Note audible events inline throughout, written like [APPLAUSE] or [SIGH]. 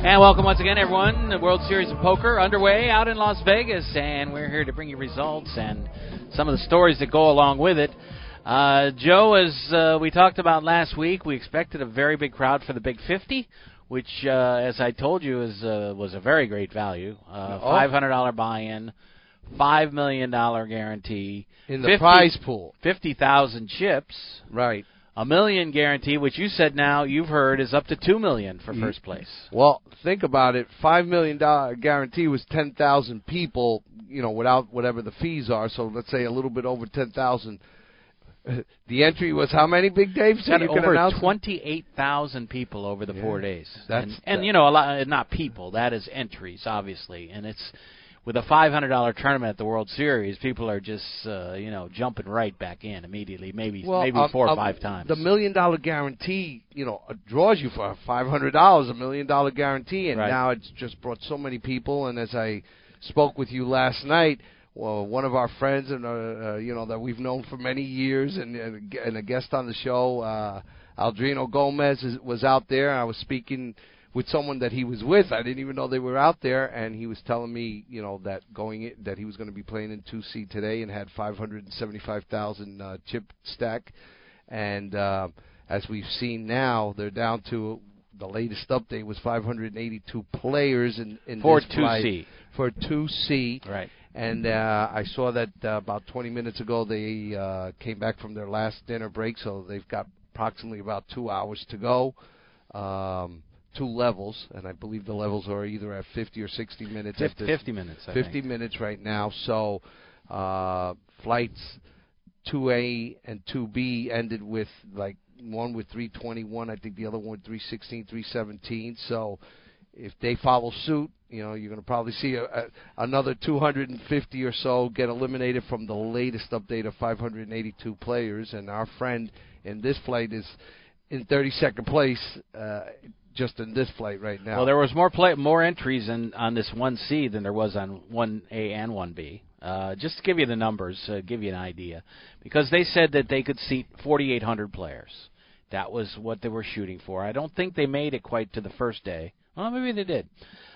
And welcome once again, everyone. The World Series of Poker underway out in Las Vegas, and we're here to bring you results and some of the stories that go along with it. Uh, Joe, as uh, we talked about last week, we expected a very big crowd for the Big 50, which, uh, as I told you, is uh, was a very great value. Uh, Oh. $500 buy-in, $5 million guarantee. in the 50 prize pool. 50,000 chips. Right. A million guarantee, which you said now you've heard is up to two million for first place. Well, think about it. Five million dollar guarantee was ten thousand people, you know, without whatever the fees are. So let's say a little bit over ten thousand. The entry was how many, Big Dave? So you over twenty-eight thousand people over the Yeah. four days. That's- and, and you know a lot, uh, not people. That is entries, obviously, and it's with a five hundred dollar tournament at the World Series. People are just uh, you know jumping right back in immediately. Maybe Well, maybe um, four or um, five times. The million dollar guarantee, you know, uh, draws you for five hundred dollars, a million dollar guarantee, and Right. now it's just brought so many people. And as I spoke with you last night, well, one of our friends, and uh, uh, you know that we've known for many years, and, and, a and a guest on the show, uh, Aldrino Gomez, is, was out there. I was speaking with someone that he was with. I didn't even know they were out there, and he was telling me, you know, that going in, that he was going to be playing in two C today and had five hundred and seventy five thousand uh, chip stack, and uh, as we've seen now, they're down to the latest update was 582 players in in for this two flight C, for 2C. right? And uh, I saw that uh, about 20 minutes ago they uh, came back from their last dinner break, so they've got approximately about two hours to go. Um, two levels, and I believe the levels are either at 50 or 60 minutes. Fifty, 50 minutes. I 50 think. minutes right now. So uh, flights 2A and 2B ended with like one with 321. I think the other one with 316, 317. So if they follow suit, you know, you're going to probably see a, a, another 250 or so get eliminated from the latest update of 582 players. And our friend in this flight is in 32nd place. Uh, just in this flight right now. Well, there was more play, more entries in, on this one C than there was on one A and one B. Uh, just to give you the numbers, uh, give you an idea, because they said that they could seat 4,800 players. That was what they were shooting for. I don't think they made it quite to the first day. Well, maybe they did.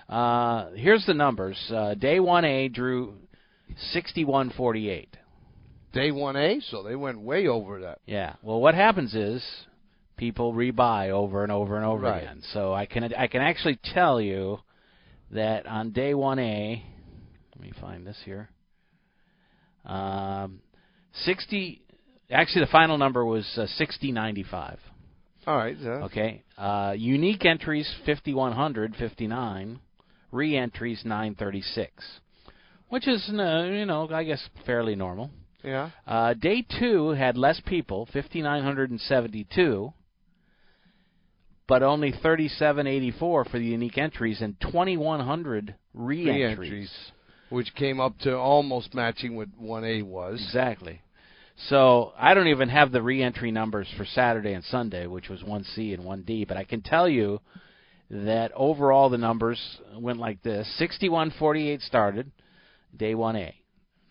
Uh, here's the numbers. Uh, day one A drew 6148. Day 1A, so they went way over that. Yeah. Well, what happens is people rebuy over and over and over Right. again. So I can I can actually tell you that on day one A, let me find this here. Um, sixty. Actually, the final number was uh, sixty ninety five. All right. Yeah. Okay. Uh, unique entries 5100, 59. Re-entries 936, which is uh, you know I guess fairly normal. Yeah. Uh, day two had less people, 5,972, but only 3,784 for the unique entries and 2,100 re-entries. Re-entries. Which came up to almost matching what 1A was. Exactly. So I don't even have the re-entry numbers for Saturday and Sunday, which was 1C and 1D, but I can tell you that overall the numbers went like this: 61.48 started day 1A,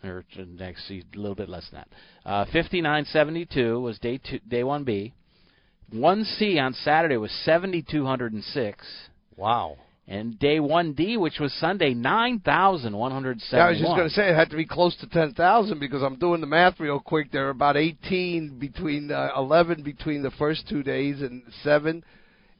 or t- actually a little bit less than that. Uh, 59.72 was day two, day 1B. 1C on Saturday was 7,206. Wow. And day 1D, which was Sunday, 9,171. Yeah, I was just going to say it had to be close to 10,000 because I'm doing the math real quick. There are about 18 between uh, 11 between the first two days and 7,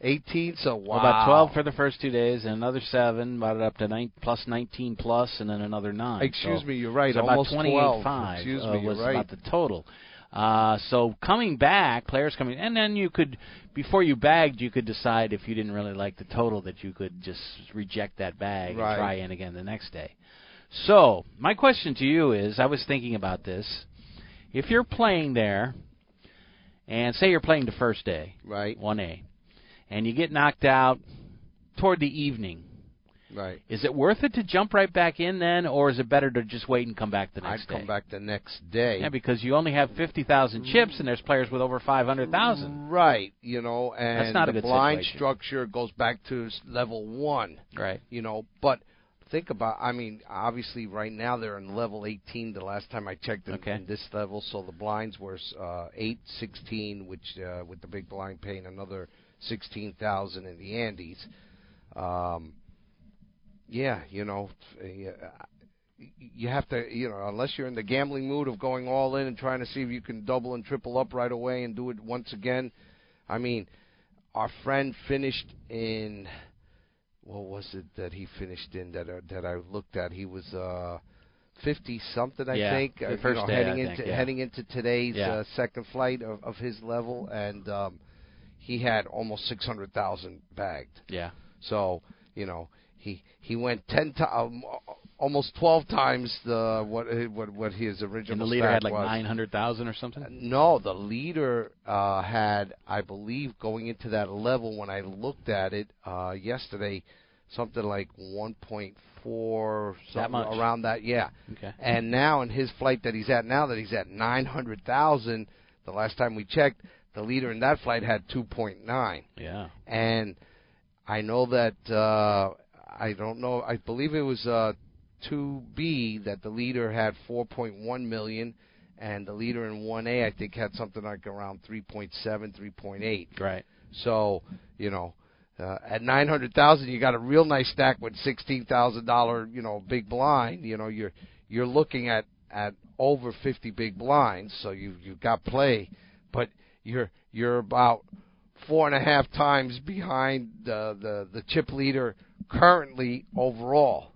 18. So wow. Well, about 12 for the first two days, and another seven, about up to nine, plus 19 plus, and then another nine. Excuse So- me, you're right. so almost about 12. 28.5 Excuse uh, me, you're was right. about the total. Uh, so coming back, players coming, and then you could, before you bagged, you could decide if you didn't really like the total that you could just reject that bag Right. and try in again the next day. So my question to you is, I was thinking about this. If you're playing there, and say you're playing the first day, Right. one A, and you get knocked out toward the evening, Right. Is it worth it to jump right back in then, or is it better to just wait and come back the next I'd day? come back the next day. Yeah, because you only have fifty thousand chips, and there's players with over five hundred thousand. Right, you know, and That's not a the blind situation. structure goes back to level one. Right. you know. But think about, I mean, obviously right now they're in level 18. The last time I checked in, Okay. in this level, so the blinds were uh, 8, 16, which uh, with the big blind paying another 16,000 in the antes. Um, yeah, you know, uh, you have to, you know, unless you're in the gambling mood of going all in and trying to see if you can double and triple up right away and do it once again. I mean, our friend finished in what was it that he finished in that uh, that I looked at? He was uh fifty something, I Yeah, think. the uh, you first know, day, heading I into think, yeah. heading into today's Yeah. uh, second flight of, of his level, and um he had almost six hundred thousand bagged. Yeah. So you know he he went ten to, um, almost twelve times the what what what his original. And the leader had like nine hundred thousand or something. No, the leader uh, had, I believe, going into that level when I looked at it uh, yesterday, something like 1.4, something much? around that. Yeah. Okay. And now in his flight that he's at now, that he's at 900,000. The last time we checked, the leader in that flight had 2.9, Yeah. and I know that uh, I don't know. I believe it was uh, 2B that the leader had 4.1 million, and the leader in 1A I think had something like around 3.7, 3.8. Right. So you know, uh, at 900,000 you got a real nice stack with 16,000 dollar you know big blind. You know you're you're looking at at over 50 big blinds, so you you've got play, but you're you're about four and a half times behind the the, the chip leader currently overall.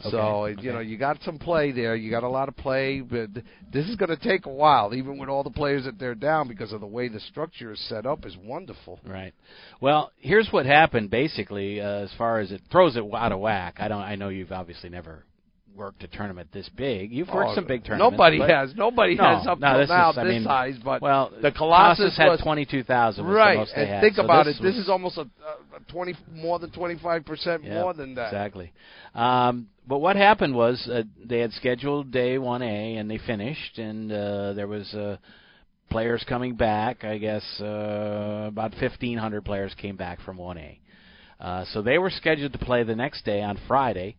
So Okay, you know you got some play there. You got a lot of play, but this is going to take a while, even with all the players that they're down, because of the way the structure is set up is wonderful. Right. Well, here's what happened basically uh, as far as it throws it out of whack. I don't I know you've obviously never worked a tournament this big. You've worked Oh, some big tournaments. Nobody has. Nobody No, has up no, this now is- I this mean, size, but well, the Colossus, had 22,000 was right. the most and had. think So about this it. This is almost a, a twenty more than twenty five percent more than that. Exactly. Um, but what happened was uh, they had scheduled day 1A and they finished, and uh, there was uh, players coming back. I guess uh, about 1,500 players came back from 1A. Uh, so they were scheduled to play the next day on Friday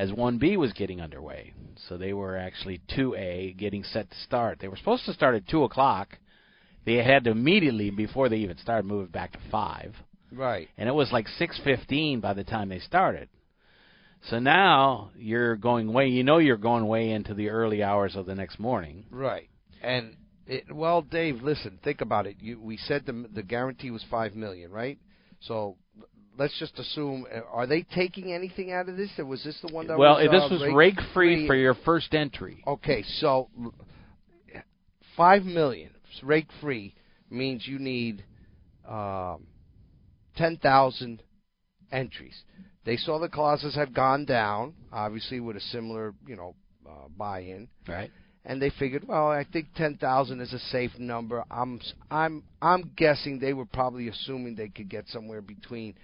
as 1B was getting underway. So they were actually 2A getting set to start. They were supposed to start at 2 o'clock. They had to immediately, before they even started, move it back to 5 Right. and it was like 6:15 by the time they started. So now you're going way you know you're going way into the early hours of the next morning. Right. And it, well, Dave, listen, think about it. You, we said the the guarantee was five million, right? So let's just assume. uh, Are they taking anything out of this? Or was this the one that well, was? this uh, was rake rake free for your first entry. Okay, so five million rake free means you need um, ten thousand entries. They saw the Colossus had gone down, obviously with a similar, you know, uh, buy-in, Right. and they figured, well, I think ten thousand is a safe number. I'm, I'm, I'm guessing they were probably assuming they could get somewhere between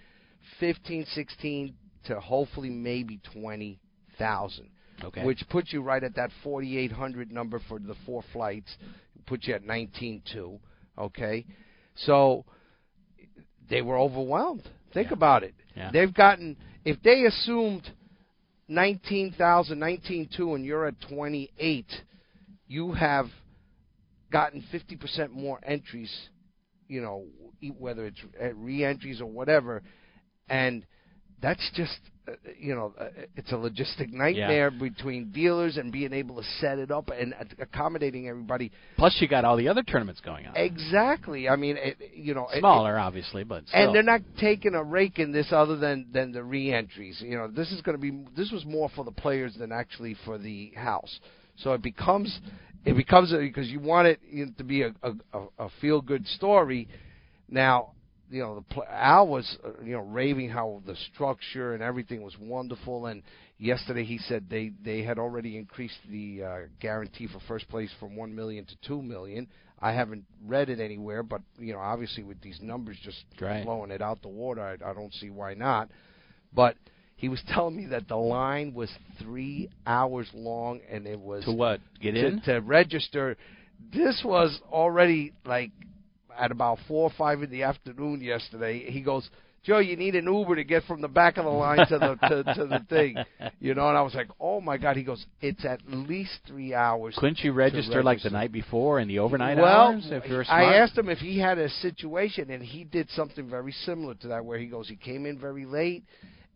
fifteen, sixteen to hopefully maybe twenty thousand Okay. which puts you right at that 4,800 number for the four flights, puts you at 19.2. Okay, so they were overwhelmed. Think Yeah. about it. Yeah. They've gotten if they assumed 19,000, 19.2, and you're at 28, you have gotten 50% more entries. You know, whether it's uh, re-entries or whatever, and that's just uh, you know uh, it's a logistic nightmare between dealers and being able to set it up and uh, accommodating everybody Plus you got all the other tournaments going on. exactly i mean it, you know it- Smaller, obviously, but still. and they're not taking a rake in this other than than the re-entries. You know, this is going to be this was more for the players than actually for the house. So it becomes it becomes because you want it to be a a, a feel good story. Now, you know, the Al was uh, you know raving how the structure and everything was wonderful. And yesterday he said they they had already increased the uh, guarantee for first place from one million to two million. I haven't read it anywhere, but you know, obviously with these numbers just blowing it out the water, I, I don't see why not. But he was [LAUGHS] telling me that the line was three hours long, and it was To what? Get to, in? to register. This was already like at about four or five in the afternoon yesterday. He goes, Joe, you need an Uber to get from the back of the line to the to, to the [LAUGHS] thing, you know. And I was like, oh my god. He goes, it's at least three hours. Couldn't you register, like the night before and the overnight well, hours if you were smart? I asked him if he had a situation, and he did something very similar to that, where he goes, he came in very late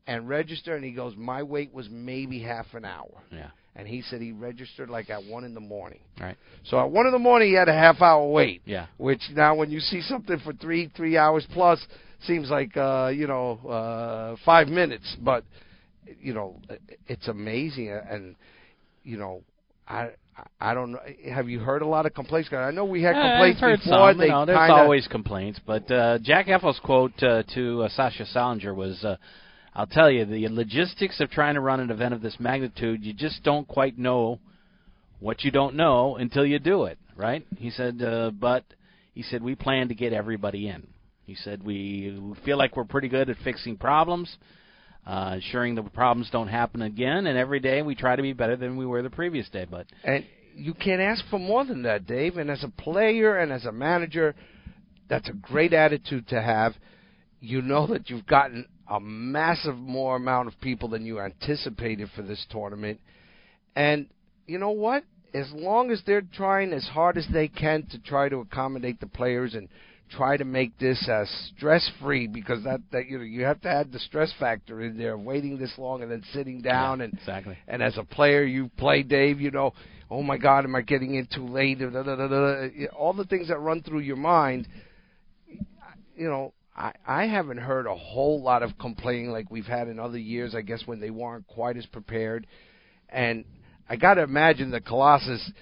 and registered, and he goes, my wait was maybe half an hour, Yeah. And he said he registered like at one in the morning. Right. So at one in the morning, he had a half hour wait. Yeah. Which now, when you see something for three three hours plus, seems like uh, you know uh, five minutes, but you know it's amazing, and you know I. I don't know. Have you heard a lot of complaints? I know we had Yeah, complaints I've heard before. some. They you know, there's always complaints, but uh, Jack Effel's quote uh, to uh, Sasha Salinger was, uh, "I'll tell you, the logistics of trying to run an event of this magnitude, you just don't quite know what you don't know until you do it." Right? He said, uh, but he said we plan to get everybody in. He said we feel like we're pretty good at fixing problems. Uh, ensuring the problems don't happen again, and every day we try to be better than we were the previous day. But And you can't ask for more than that, Dave. And as a player and as a manager, that's a great attitude to have. You know that you've gotten a massive more amount of people than you anticipated for this tournament. And you know what? As long as they're trying as hard as they can to try to accommodate the players and try to make this as stress free because that that you know you have to add the stress factor in there waiting this long and then sitting down Yeah, and exactly. and as a player, you play Dave. You know, oh my God, am I getting in too late? All the things that run through your mind. You know, I I haven't heard a whole lot of complaining like we've had in other years. I guess when they weren't quite as prepared, and I got to imagine the Colossus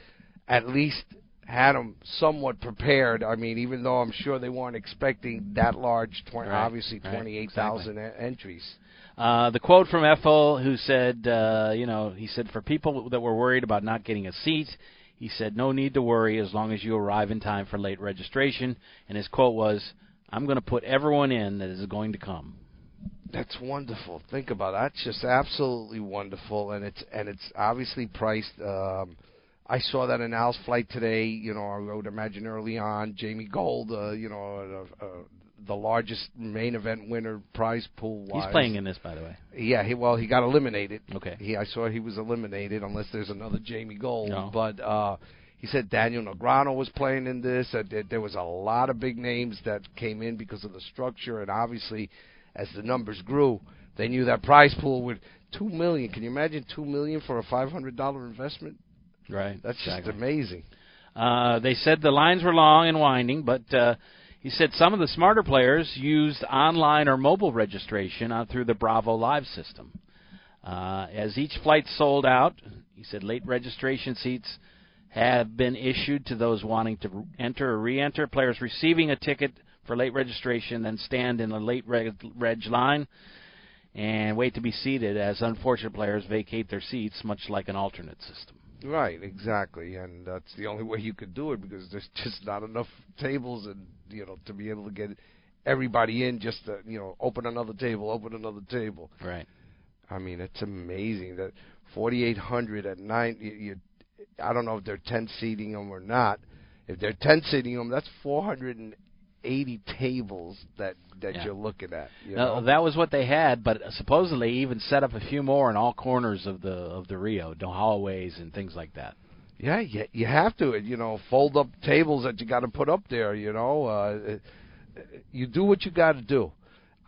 at least had them somewhat prepared. I mean, even though I'm sure they weren't expecting that large, 20, Right, obviously right, 28,000 e- entries. Uh, the quote from Effel, who said, uh, you know, he said, for people that were worried about not getting a seat, he said, no need to worry as long as you arrive in time for late registration. And his quote was, I'm going to put everyone in that is going to come. That's wonderful. Think about it. That's just absolutely wonderful, and it's and it's obviously priced. Um, I saw that in Al's flight today. You know, I would imagine early on, Jamie Gold. Uh, you know, uh, uh, the largest main event winner prize pool. He's playing in this, by the way. Yeah, he well, he got eliminated. Okay. He I saw he was eliminated unless there's another Jamie Gold. No. But uh he said Daniel Negreanu was playing in this. Uh, there, was a lot of big names that came in because of the structure, and obviously, as the numbers grew, they knew that prize pool would two million. Can you imagine two million for a five hundred dollar investment? Right. That's exactly. just amazing. Uh, they said the lines were long and winding, but uh, he said some of the smarter players used online or mobile registration uh, through the Bravo Live system. Uh, as each flight sold out, he said late registration seats have been issued to those wanting to enter or re-enter. Players receiving a ticket for late registration then stand in a late reg, reg line and wait to be seated as unfortunate players vacate their seats, much like an alternate system. Right, exactly, and that's the only way you could do it because there's [LAUGHS] just not enough tables, and you know, to be able to get everybody in, just to you know, open another table, open another table. Right. I mean, it's amazing that 4,800 at nine. You, you, I don't know if they're tent seating them or not. If they're tent seating them, that's 480 tables that that Yeah. you're looking at. You know? that was what they had, but supposedly even set up a few more in all corners of the of the Rio, the hallways and things like that. Yeah, you, you have to. You know, fold up tables that you got to put up there. You know, uh, you do what you got to do.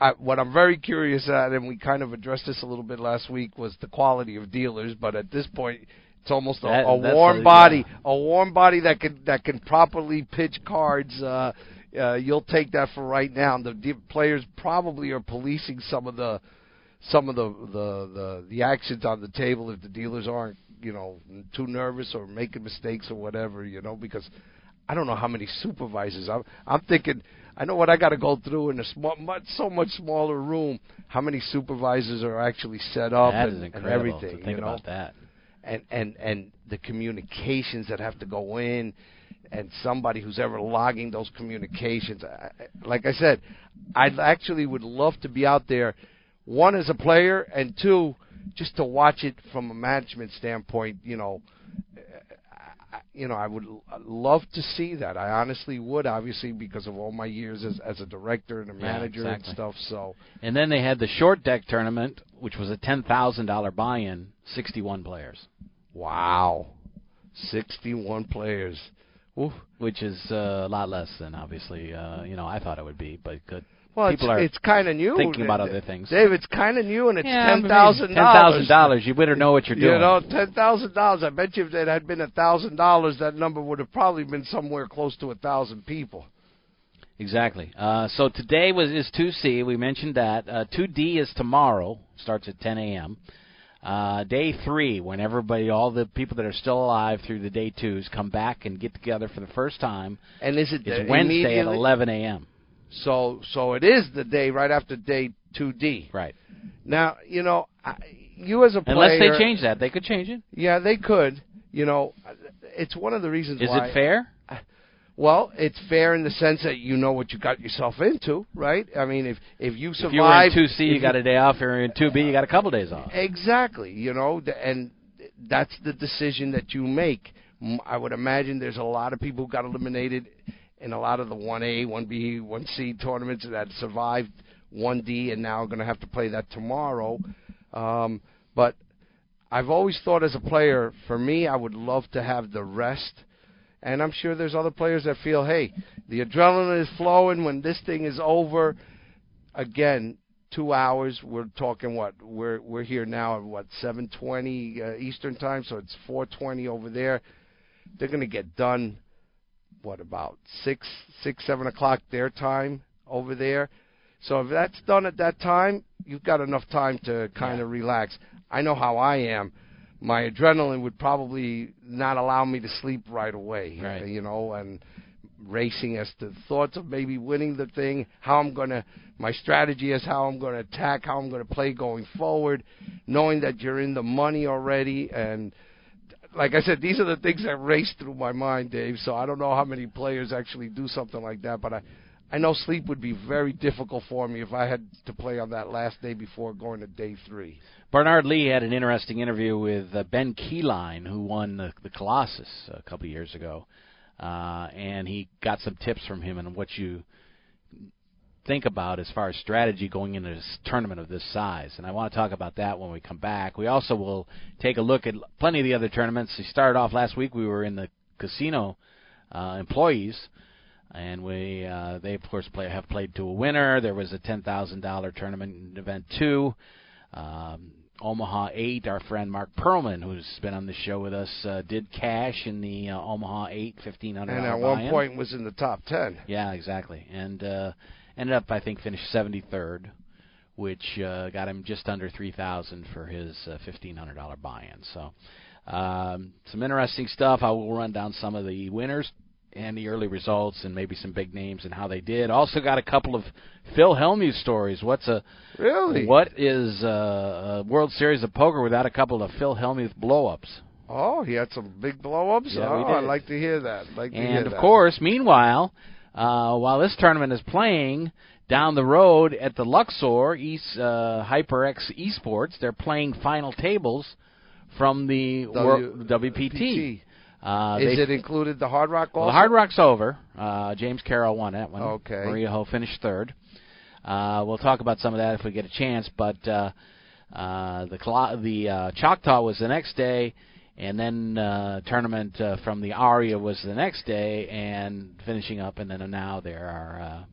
I, what I'm very curious at, and we kind of addressed this a little bit last week, was the quality of dealers. But at this point, it's almost a, That- a that's warm a- body, a warm body that can that can properly pitch cards. Uh, uh, you'll take that for right now. The de- players probably are policing some of the some of the, the the the actions on the table if the dealers aren't you know too nervous or making mistakes or whatever you know because I don't know how many supervisors I'm I'm thinking I know what I got to go through in a small much so much smaller room how many supervisors are actually set up that and, is and incredible everything to think you know about that. And and and the communications that have to go in and somebody who's ever logging those communications I, like i said i actually would love to be out there one as a player, and two, just to watch it from a management standpoint. You know, you know, I would l- love to see that. I honestly would, obviously, because of all my years as as a director and a Yeah, manager and stuff. So, And then they had the short deck tournament, which was a ten thousand dollar buy-in, sixty-one players, wow, sixty-one players. Which is uh, a lot less than obviously uh, you know I thought it would be, but good. Well, People it's, are it's kind of new. thinking about other things. Dave, it's kind of new, and it's Yeah, ten thousand Ten thousand dollars. You better know what you're doing. You know, ten thousand dollars. I bet you if it had been a thousand dollars, that number would have probably been somewhere close to a thousand people. Exactly. Uh, so today was is 2C. We mentioned that. Uh, 2D is tomorrow. Starts at 10 a.m. Uh, day three, when everybody, all the people that are still alive through the day twos, come back and get together for the first time. And is it It's Wednesday at 11 a.m. So, so it is the day right after day two D. Right. Now, you know, I, you as a Unless they change that, they could change it. Yeah, they could. You know, it's one of the reasons Is why. it fair? Well, it's fair in the sense that you know what you got yourself into, right? I mean, if if you survive, If you were in 2C, if you got a day off. If you're in 2B, you got a couple days off. Exactly, you know, and that's the decision that you make. I would imagine there's a lot of people who got eliminated in a lot of the 1A, 1B, 1C tournaments that survived 1D and now going to have to play that tomorrow. Um, but I've always thought as a player, for me, I would love to have the rest. And I'm sure there's other players that feel, hey, the adrenaline is flowing when this thing is over. Again, two hours. We're talking what? We're we're here now at what 7:20 uh, Eastern time, so it's 4:20 over there. They're going to get done. What about six, six, seven o'clock their time over there? So if that's done at that time, you've got enough time to kind of relax. I know how I am. My adrenaline would probably not allow me to sleep right away. Right. uh, You know, and racing as to thoughts of maybe winning the thing, how I'm going to, my strategy is how I'm going to attack, how I'm going to play going forward, knowing that you're in the money already. And like I said, these are the things that race through my mind, Dave. So I don't know how many players actually do something like that, but I, I know sleep would be very difficult for me if I had to play on that last day before going to day three. Bernard Lee had an interesting interview with uh, Ben Keeline, who won the, the Colossus a couple of years ago, uh, and he got some tips from him on what you think about as far as strategy going into this tournament of this size. And I want to talk about that when we come back. We also will take a look at plenty of the other tournaments. We started off last week. We were in the casino uh, employees. And we, uh, they of course play have played to a winner. There was a ten thousand dollar tournament event two. Um, Omaha 8, our friend Mark Perlman, who's been on the show with us, uh, did cash in the uh, Omaha 8 $1,500 And at one point was in the top ten. Yeah, exactly. And uh, ended up, I think, finished 73rd, which uh, got him just under 3000 for his uh, $1,500 buy-in. So um, some interesting stuff. I will run down some of the winners and the early results and maybe some big names and how they did. Also got a couple of Phil Hellmuth stories. What's a Really? what is uh, a World Series of Poker without a couple of Phil Hellmuth blow-ups? Oh, he had some big blow-ups. Yeah, oh. I'd like to hear that. I'd like And of that. course, meanwhile, uh, while this tournament is playing down the road at the Luxor East uh, HyperX Esports, they're playing final tables from the Wor- WPT. Uh, Is it included the Hard Rock also? well, the Hard Rock's over. Uh, James Carroll won that one. Okay. Maria Ho finished third. Uh, we'll talk about some of that if we get a chance. But uh, uh, the Cla- the uh, Choctaw was the next day, and then uh, tournament uh, from the Aria was the next day, and finishing up, and then now they are uh,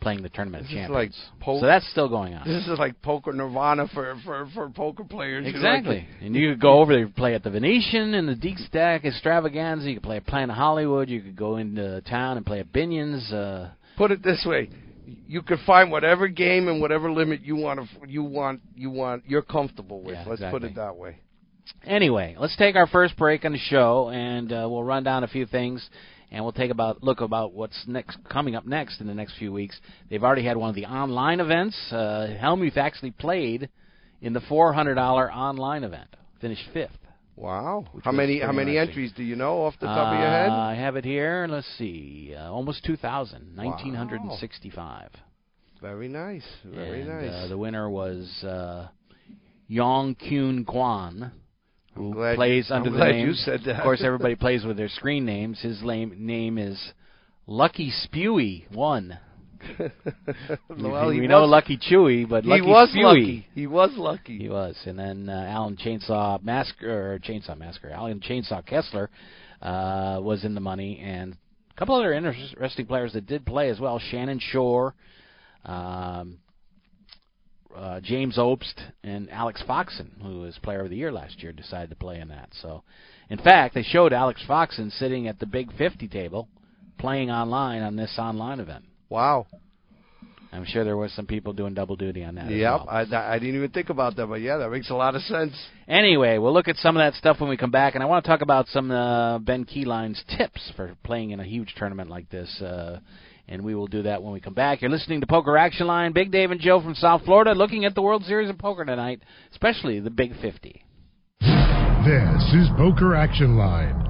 playing the tournament This champions. like po- so that's still going on. This is like poker nirvana for for for poker players. know, like- Exactly. and you could go over there, play at the Venetian and the Deep Stack Extravaganza. You could play at Planet Hollywood. You could go into town and play at Binion's. Uh, Put it this way. You could find whatever game and whatever limit you want to you want you want you're comfortable with. Yeah, Let's put it that way. Anyway, let's take our first break on the show, and uh, we'll run down a few things, and we'll take about look about what's next coming up next in the next few weeks. They've already had one of the online events. Uh, Hellmuth actually played in the four hundred dollar online event, finished fifth. Wow. How many how many entries do you know off the top of your head? Uh, I have it here. Let's see, uh, almost two thousand, nineteen hundred and sixty-five. Very nice. Very and, nice. Uh, the winner was uh, Yong Kyun Kwan, who plays you, under I'm the glad name. you said that. Of course, [LAUGHS] everybody plays with their screen names. His name name is Lucky Spewy One. [LAUGHS] well, we know was, Lucky Chewy, but he Lucky was Spewy. lucky. He was lucky. He was, and then uh, Allen Chainsaw Masker, or Chainsaw Masker, Allen Chainsaw Kessler uh, was in the money, and a couple other interesting players that did play as well. Shannon Shore, um, uh, James Obst, and Alex Foxen, who was Player of the Year last year, decided to play in that. So, in fact, they showed Alex Foxen sitting at the Big 50 table, playing online on this online event. Wow. I'm sure there was some people doing double duty on that. Yep. well. I, I didn't even think about that, but yeah, that makes a lot of sense. Anyway, we'll look at some of that stuff when we come back, and I want to talk about some uh, Ben Keeline's tips for playing in a huge tournament like this. Uh, and we will do that when we come back. You're listening to Poker Action Line. Big Dave and Joe from South Florida looking at the World Series of Poker tonight, especially the Big 50. This is Poker Action Line.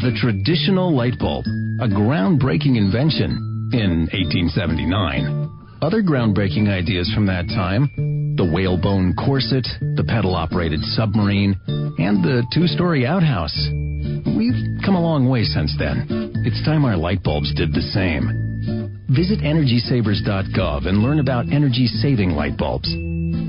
The traditional light bulb, a groundbreaking invention in 1879. Other groundbreaking ideas from that time the whalebone corset, the pedal operated submarine, and the two story outhouse. We've come a long way since then. It's time our light bulbs did the same. Visit EnergySavers.gov and learn about energy saving light bulbs.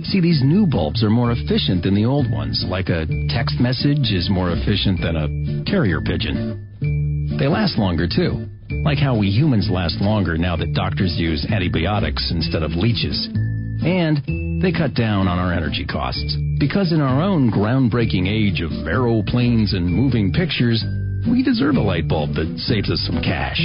See, these new bulbs are more efficient than the old ones, like a text message is more efficient than a carrier pigeon. They last longer, too, like how we humans last longer now that doctors use antibiotics instead of leeches. And they cut down on our energy costs. Because in our own groundbreaking age of aeroplanes and moving pictures, we deserve a light bulb that saves us some cash.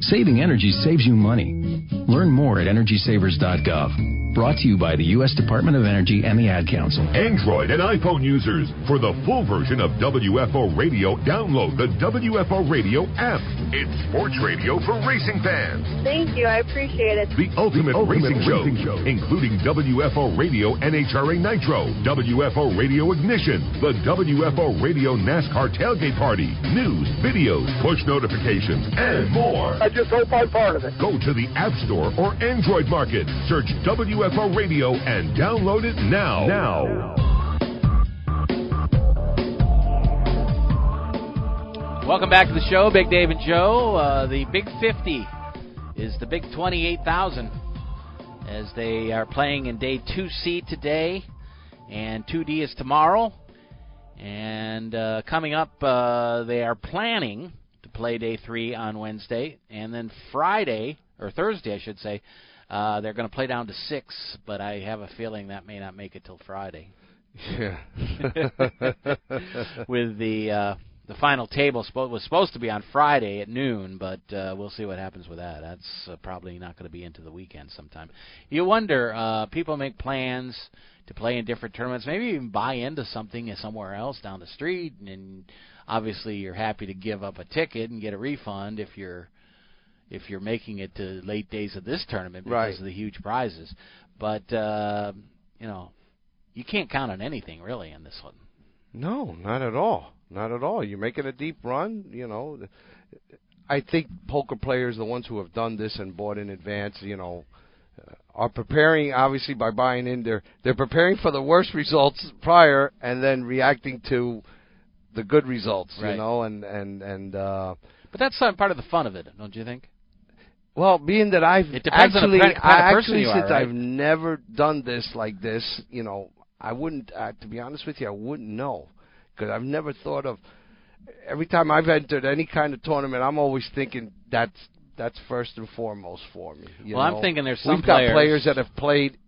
Saving energy saves you money. Learn more at EnergySavers.gov. Brought to you by the U.S. Department of Energy and the Ad Council. Android and iPhone users, for the full version of WFO Radio, download the WFO Radio app. It's sports radio for racing fans. Thank you. I appreciate it. The ultimate, ultimate racing, racing show, show, including WFO Radio NHRA Nitro, WFO Radio Ignition, the WFO Radio NASCAR Tailgate Party, news, videos, push notifications, and more. I just hope I'm part of it. Go to the App Store or Android Market, search WFO Radio, and download it now. Now. Welcome back to the show, Big Dave and Joe. Uh, the Big 50 is the Big 28,000 as they are playing in day 2C today, and 2D is tomorrow. And uh, coming up, uh, they are planning to play day 3 on Wednesday, and then Friday, or Thursday, I should say, uh, they're going to play down to 6, but I have a feeling that may not make it till Friday. Yeah. [LAUGHS] [LAUGHS] With the. Uh, the final table was supposed to be on Friday at noon, but uh, we'll see what happens with that. That's uh, probably not going to be into the weekend sometime. You wonder, uh, people make plans to play in different tournaments, maybe even buy into something somewhere else down the street, and obviously you're happy to give up a ticket and get a refund if you're if you're making it to late days of this tournament because Right. of the huge prizes. But uh, you know, you can't count on anything really in this one. No, not at all. Not at all. You're making a deep run, you know. I think poker players, the ones who have done this and bought in advance, you know, uh, are preparing obviously by buying in they're they're preparing for the worst results prior and then reacting to the good results, Right. you know, and and and uh But that's part of the fun of it, don't you think? Well, being that I've It depends on the actually, kind- of I actually, you are, since right? I've never done this like this, you know, I wouldn't. Uh, to be honest with you, I wouldn't know because I've never thought of. Every time I've entered any kind of tournament, I'm always thinking that's that's first and foremost for me. you Well, I'm thinking there's some We've got players- players that have played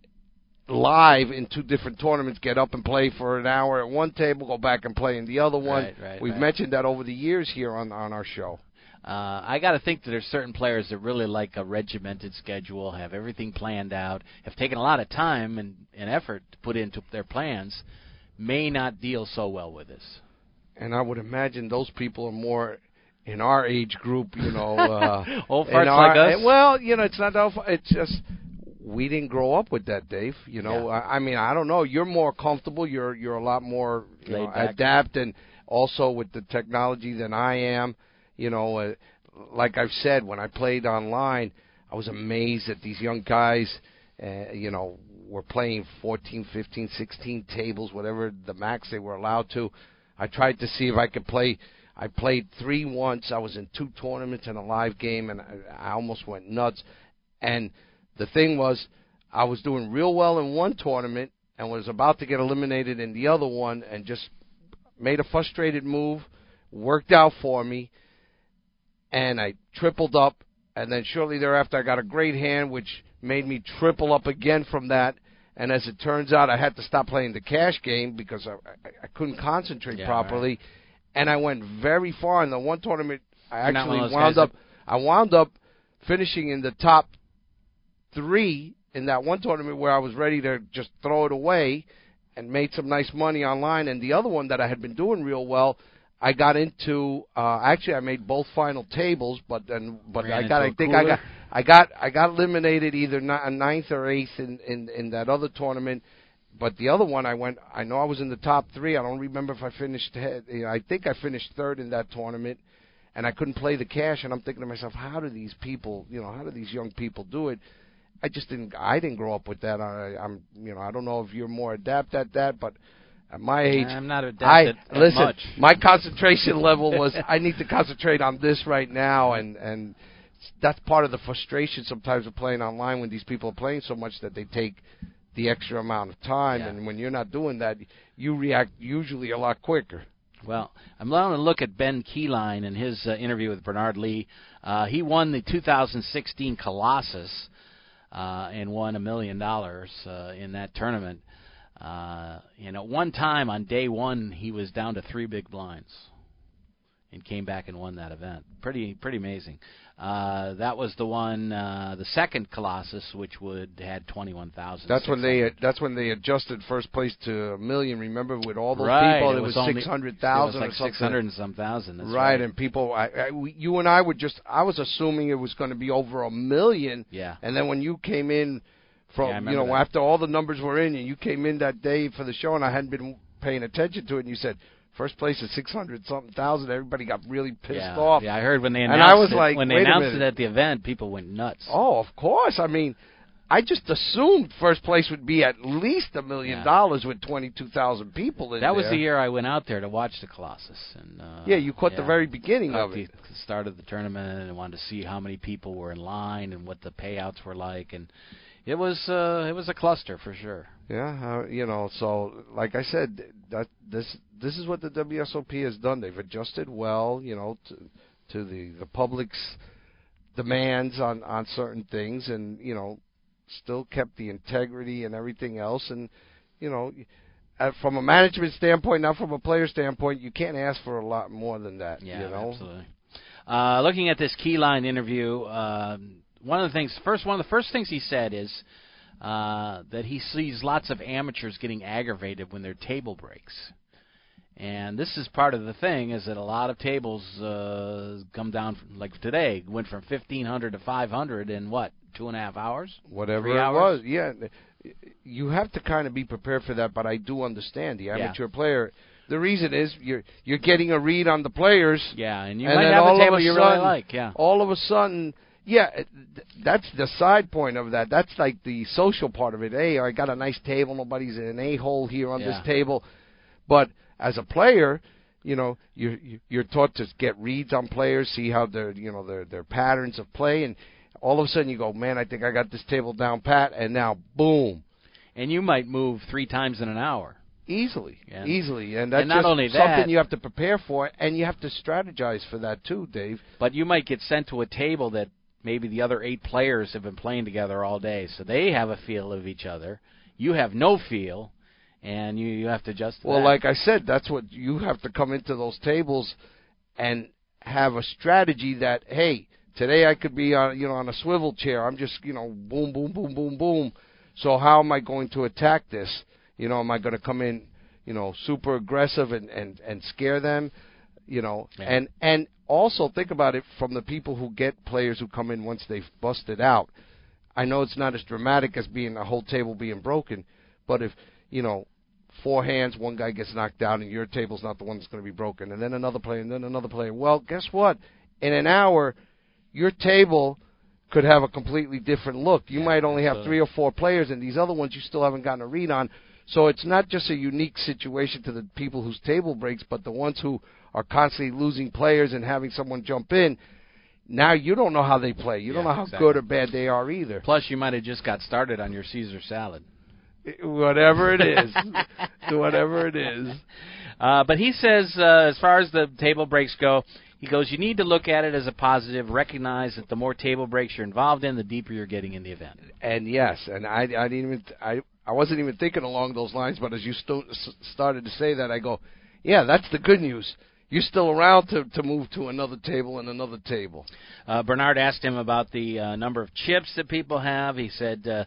live in two different tournaments, get up and play for an hour at one table, go back and play in the other one. Right, right, We've right. mentioned that over the years here on on our show. Uh, I got to think that there's certain players that really like a regimented schedule, have everything planned out, have taken a lot of time and, and effort to put into their plans, may not deal so well with this. And I would imagine those people are more in our age group, you know, [LAUGHS] uh, old farts our- like us. Well, you know, it's not old. It's just we didn't grow up with that, Dave. You know, Yeah. I, I mean, I don't know. You're more comfortable. You're you're a lot more you know, back. adapt and also with the technology than I am. You know, uh, like I've said, when I played online, I was amazed that these young guys, uh, you know, were playing 14, 15, 16 tables, whatever the max they were allowed to. I tried to see if I could play. I played three once. I was in two tournaments and a live game, and I, I almost went nuts. And the thing was, I was doing real well in one tournament and was about to get eliminated in the other one, and just made a frustrated move, worked out for me, and I tripled up. And then shortly thereafter, I got a great hand, which made me triple up again from that. And as it turns out, I had to stop playing the cash game because I, I, I couldn't concentrate Yeah, properly. And I went very far in the one tournament. I You're actually one of those wound up. I wound up finishing in the top three in that one tournament where I was ready to just throw it away and made some nice money online. And the other one that I had been doing real well, I got into. Uh, actually, I made both final tables, but then but Ran I got. I think I got. I got I got eliminated either ni- ninth or eighth in, in in that other tournament. But the other one, I went. I know I was in the top three. I don't remember if I finished. You know, I think I finished third in that tournament, and I couldn't play the cash. And I'm thinking to myself, how do these people, you know, how do these young people do it? I just didn't. I didn't grow up with that. I, I'm, you know, I don't know if you're more adept at that, but at my age, I'm not I adapted that listen. much. My concentration level was [LAUGHS] I need to concentrate on this right now, and and that's part of the frustration sometimes of playing online when these people are playing so much that they take the extra amount of time, Yeah. and when you're not doing that, you react usually a lot quicker. Well, I'm going to look at Ben Keeline and his uh, interview with Bernard Lee. Uh, he won the 2016 Colossus uh, and won a million dollars uh, in that tournament. Uh, and at one time on day one, he was down to three big blinds and came back and won that event. Pretty pretty amazing. Uh, that was the one, uh, the second Colossus, which would had 21,000. That's when they that's when they adjusted first place to a million. Remember, with all those right. people, it it was, six hundred thousand like something. 600 and some thousand. That's right, and people, I, I, we- you and I were just, I was assuming it was going to be over a million, yeah. and then when you came in from, Yeah, you know, that. after all the numbers were in, and you came in that day for the show, and I hadn't been paying attention to it, and you said first place is six hundred something thousand. Everybody got really pissed yeah. off. Yeah, I heard when they announced And I was it, like, when they announced it at the event, people went nuts. Oh, of course. I mean, I just assumed first place would be at least a million Yeah. dollars with twenty two thousand people in that was there. the year I went out there to watch the Colossus, and uh, Yeah, you caught the very beginning of the it. start of the tournament and wanted to see how many people were in line and what the payouts were like, and it was uh, it was a cluster for sure. Yeah, uh, you know, so like I said, that this this is what the WSOP has done. They've adjusted well, you know, to, to the the public's demands on on certain things, and you know, still kept the integrity and everything else. And you know, uh, from a management standpoint, not from a player standpoint, you can't ask for a lot more than that. Yeah, you know, absolutely. Uh, looking at this Keeline interview, um, one of the things, first one of the first things he said is uh, that he sees lots of amateurs getting aggravated when their table breaks. And this is part of the thing is that a lot of tables uh, come down from, like today went from fifteen hundred to five hundred in what two and a half hours. whatever it hours? was. Yeah, you have to kind of be prepared for that. But I do understand the Yeah. amateur player. The reason is you're you're getting a read on the players. Yeah, and you And might have all a table you really like. Yeah, All of a sudden, yeah, uh, that's the side point of that. That's like the social part of it. Hey, I got a nice table. Nobody's an a hole here on Yeah. this table. But as a player, you know, you're you- you're taught to get reads on players, see how their you know their their patterns of play, and all of a sudden you go, man, I think I got this table down pat, and now boom, and you might move three times in an hour. easily, Yeah. easily, and that's And not only something you have to prepare for, and you have to strategize for that too, Dave. But you might get sent to a table that maybe the other eight players have been playing together all day, so they have a feel of each other. You have no feel, and you you have to adjust. to Well, that. like I said, that's what you have to come into those tables and have a strategy that hey, today I could be on you know on a swivel chair. I'm just you know boom boom boom boom boom. So how am I going to attack this? You know, am I going to come in you know super aggressive and and and scare them? You know, Yeah. and and also think about it from the people who get players who come in once they've busted out. I know it's not as dramatic as being a whole table being broken, but if you know four hands, one guy gets knocked down, and your table's not the one that's going to be broken, and then another player, and then another player. Well, guess what? In an hour, your table could have a completely different look. You might only have absolutely. Uh, three or four players, and these other ones you still haven't gotten a read on. So it's not just a unique situation to the people whose table breaks, but the ones who are constantly losing players and having someone jump in. Now you don't know how they play. You don't know how exactly. good or bad they are either. Plus, you might have just got started on your Caesar salad. Whatever it is, [LAUGHS] whatever it is. Uh, but he says, uh, as far as the table breaks go, he goes, you need to look at it as a positive. Recognize that the more table breaks you're involved in, the deeper you're getting in the event. And yes, and I, I didn't even, I, I wasn't even thinking along those lines. But as you sto- s- started to say that, I go, yeah, that's the good news. You're still around to to move to another table and another table. Uh, Bernard asked him about the uh, number of chips that people have. He said, uh,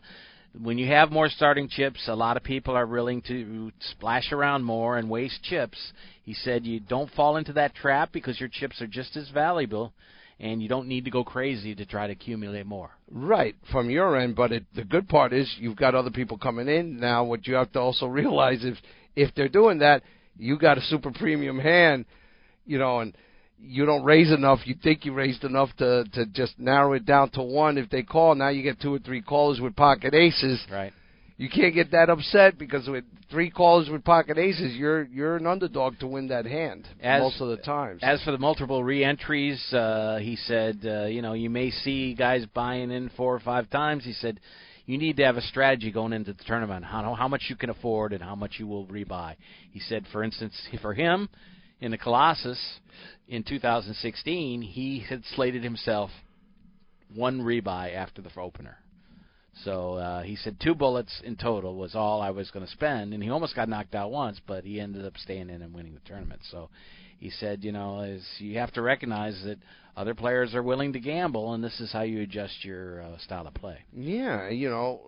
when you have more starting chips, a lot of people are willing to splash around more and waste chips. He said, you don't fall into that trap because your chips are just as valuable, and you don't need to go crazy to try to accumulate more. Right from your end, but it, the good part is you've got other people coming in now. What you have to also realize if if they're doing that, you got a super premium hand, you know, and you don't raise enough. You think you raised enough to to just narrow it down to one. If they call, now you get two or three callers with pocket aces. Right. You can't get that upset because with three callers with pocket aces, you're you're an underdog to win that hand As- most of the times. As for the multiple reentries, uh, he said, uh, you know, you may see guys buying in four or five times. He said, you need to have a strategy going into the tournament, how how much you can afford and how much you will rebuy. He said, for instance, [LAUGHS] for him in the Colossus in 2016, he had slated himself one rebuy after the opener. So uh, he said two bullets in total was all I was going to spend, and he almost got knocked out once, but he ended up staying in and winning the tournament. So he said, you know, is you have to recognize that other players are willing to gamble, and this is how you adjust your uh, style of play. Yeah, you know,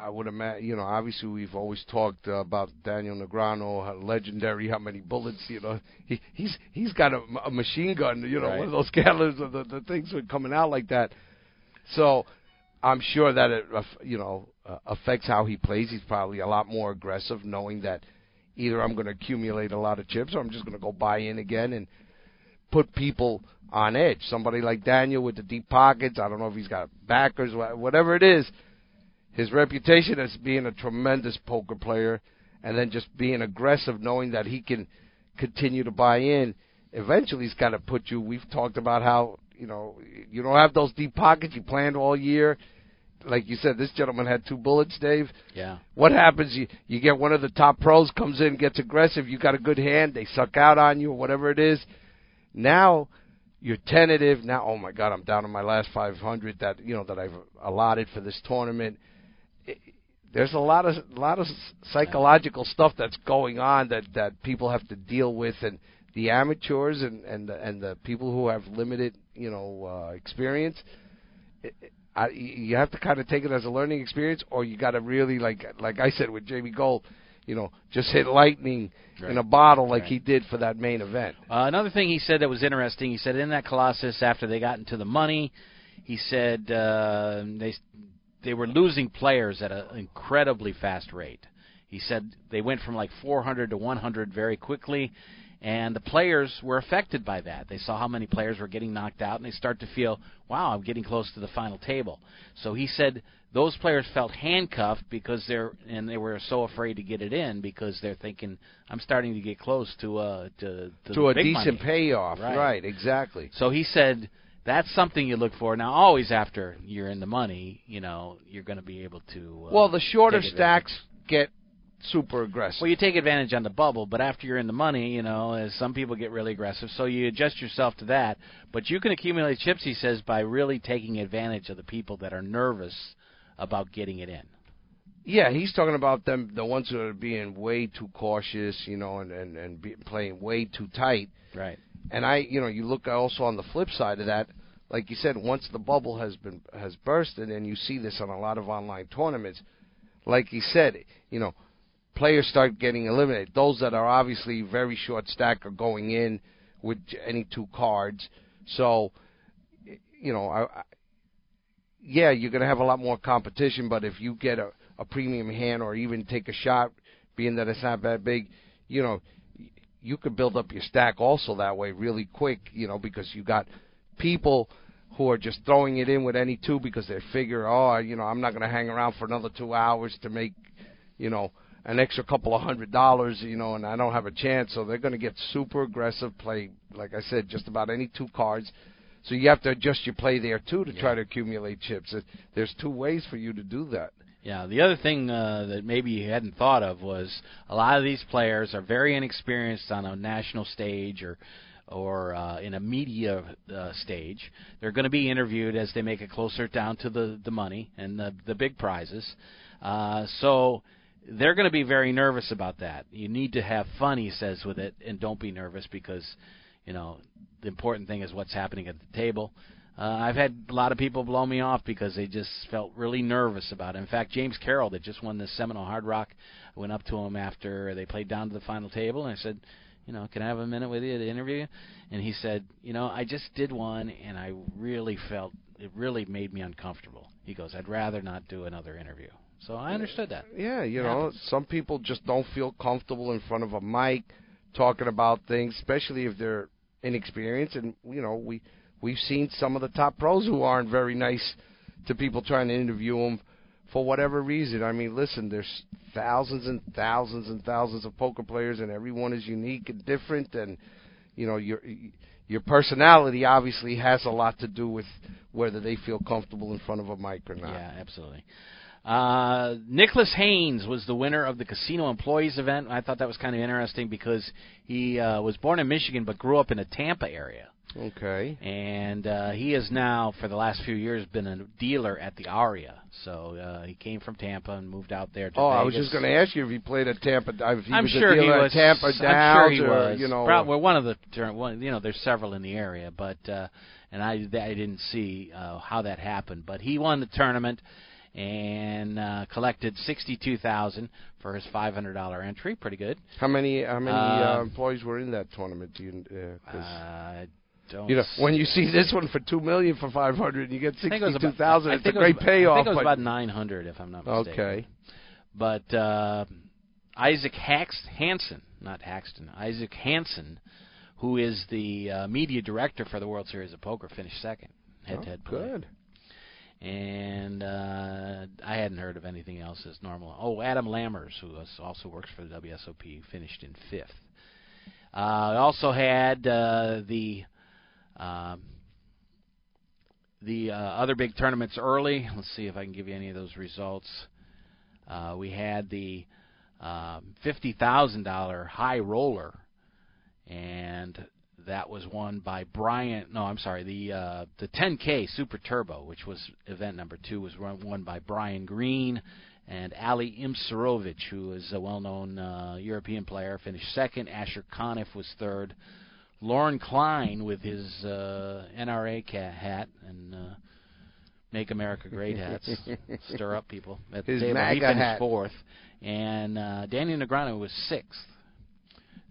I would imagine. You know, obviously we've always talked uh, about Daniel Negreanu, how legendary, how many bullets. You know, he he's he's got a, a machine gun. You know, Right. one of those [LAUGHS] Gatler's, the, the the things were coming out like that. So I'm sure that it, you know, uh, affects how he plays. He's probably a lot more aggressive, knowing that either I'm going to accumulate a lot of chips or I'm just going to go buy in again and put people on edge. Somebody like Daniel with the deep pockets. I don't know if he's got backers, whatever it is. His reputation as being a tremendous poker player, and then just being aggressive, knowing that he can continue to buy in. Eventually, he's got to put you. We've talked about how you know you don't have those deep pockets you planned all year. Like you said, this gentleman had two bullets, Dave. Yeah. What happens? You you get one of the top pros comes in, gets aggressive. You got a good hand. They suck out on you, or whatever it is. Now you're tentative. Now, oh my God, I'm down to my last 500 that you know that I've allotted for this tournament. It, there's a lot of a lot of psychological stuff that's going on that that people have to deal with, and the amateurs and and the, and the people who have limited you know uh, experience. It, it- I, you have to kind of take it as a learning experience, or you got to really like like I said with Jamie Gold, you know, just hit lightning in a bottle like Right. he did for that main event. Uh, another thing he said that was interesting. He said in that Colossus, after they got into the money, he said uh, they they were losing players at an incredibly fast rate. He said they went from like 400 to 100 very quickly, and the players were affected by that. They saw how many players were getting knocked out, and they start to feel, "Wow, I'm getting close to the final table." So he said those players felt handcuffed because they're and they were so afraid to get it in because they're thinking, "I'm starting to get close to uh to to, to a decent money." payoff. Right. exactly. So he said that's something you look for. Now, always after you're in the money, you know, you're going to be able to. Uh, Well, the shorter stacks get super aggressive. Well, you take advantage on the bubble, but after you're in the money, you know, as some people get really aggressive, so you adjust yourself to that. But you can accumulate chips, he says, by really taking advantage of the people that are nervous about getting it in. yeah, he's talking about them, the ones who are being way too cautious, you know, and and and be, playing way too tight. Right. And I, you know, you look also on the flip side of that, like you said, once the bubble has been has bursted, and you see this on a lot of online tournaments, like he said, you know, players start getting eliminated. Those that are obviously very short stack are going in with any two cards. So, you know, I, I, yeah, you're going to have a lot more competition. But if you get a, a premium hand or even take a shot, being that it's not that big, you know, you could build up your stack also that way really quick. You know, because you got people who are just throwing it in with any two because they figure, oh, you know, I'm not going to hang around for another two hours to make, you know, an extra couple of hundred dollars, you know, and I don't have a chance. So they're going to get super aggressive, play, like I said, just about any two cards. So you have to adjust your play there too to yeah. try to accumulate chips. There's two ways for you to do that. Yeah, the other thing uh, that maybe you hadn't thought of was a lot of these players are very inexperienced on a national stage or or uh, in a media uh, stage. They're going to be interviewed as they make it closer down to the the money and the the big prizes. Uh, so they're going to be very nervous about that. You need to have fun, he says, with it, and don't be nervous because, you know, the important thing is what's happening at the table. Uh, I've had a lot of people blow me off because they just felt really nervous about it. In fact, James Carroll, that just won the Seminole Hard Rock, I went up to him after they played down to the final table, and I said, you know, can I have a minute with you to interview you? And he said, you know, I just did one, and I really felt it really made me uncomfortable. He goes, I'd rather not do another interview. So I understood that. Yeah, you know, some people just don't feel comfortable in front of a mic talking about things, especially if they're inexperienced. And you know, we we've seen some of the top pros who aren't very nice to people trying to interview them for whatever reason. I mean, listen, there's thousands and thousands and thousands of poker players, and everyone is unique and different. And you know, your your personality obviously has a lot to do with whether they feel comfortable in front of a mic or not. Yeah, absolutely. Uh, Nicholas Haynes was the winner of the Casino Employees event. I thought that was kind of interesting because he uh, was born in Michigan but grew up in a Tampa area. Okay. And uh, he has now, for the last few years, been a dealer at the Aria. So uh, he came from Tampa and moved out there to Oh, Vegas. I was just going to ask you if he played at Tampa. If he I'm was sure a dealer he was. at Tampa I'm Downs sure he or, was. you know. Probably, well, one of the one, you know, there's several in the area, but uh, and I I didn't see uh, how that happened, but he won the tournament and uh, collected sixty-two thousand for his five hundred dollar entry. Pretty good. How many how many Uh, uh, employees were in that tournament? Do you, uh, don't you know, when you see this one for two million for five hundred, you get I think it was sixty-two thousand. I It's a great payoff. I think it was about nine hundred, if I'm not mistaken. okay. But uh, Isaac Hax- Hansen, not Haxton, Isaac Hansen, who is the uh, media director for the World Series of Poker, finished second head-to-head Oh, play. good. And uh, I hadn't heard of anything else as normal. Oh, Adam Lammers, who also works for the WSOP, finished in fifth. Uh, also had uh, the um, the uh, other big tournaments early. Let's see if I can give you any of those results. Uh, we had the um, fifty thousand dollar high roller, and that was won by Brian. No, I'm sorry. The uh, the 10K Super Turbo, which was event number two, was run, won by Brian Green and Ali Imsirovic, who is a well-known uh, European player, finished second. Asher Conniff was third. Loren Klein with his uh, NRA cat hat and uh, Make America Great hats, [LAUGHS] stir up people at the His table. MAGA he finished hat. fourth, and uh, Danny Negreanu was sixth.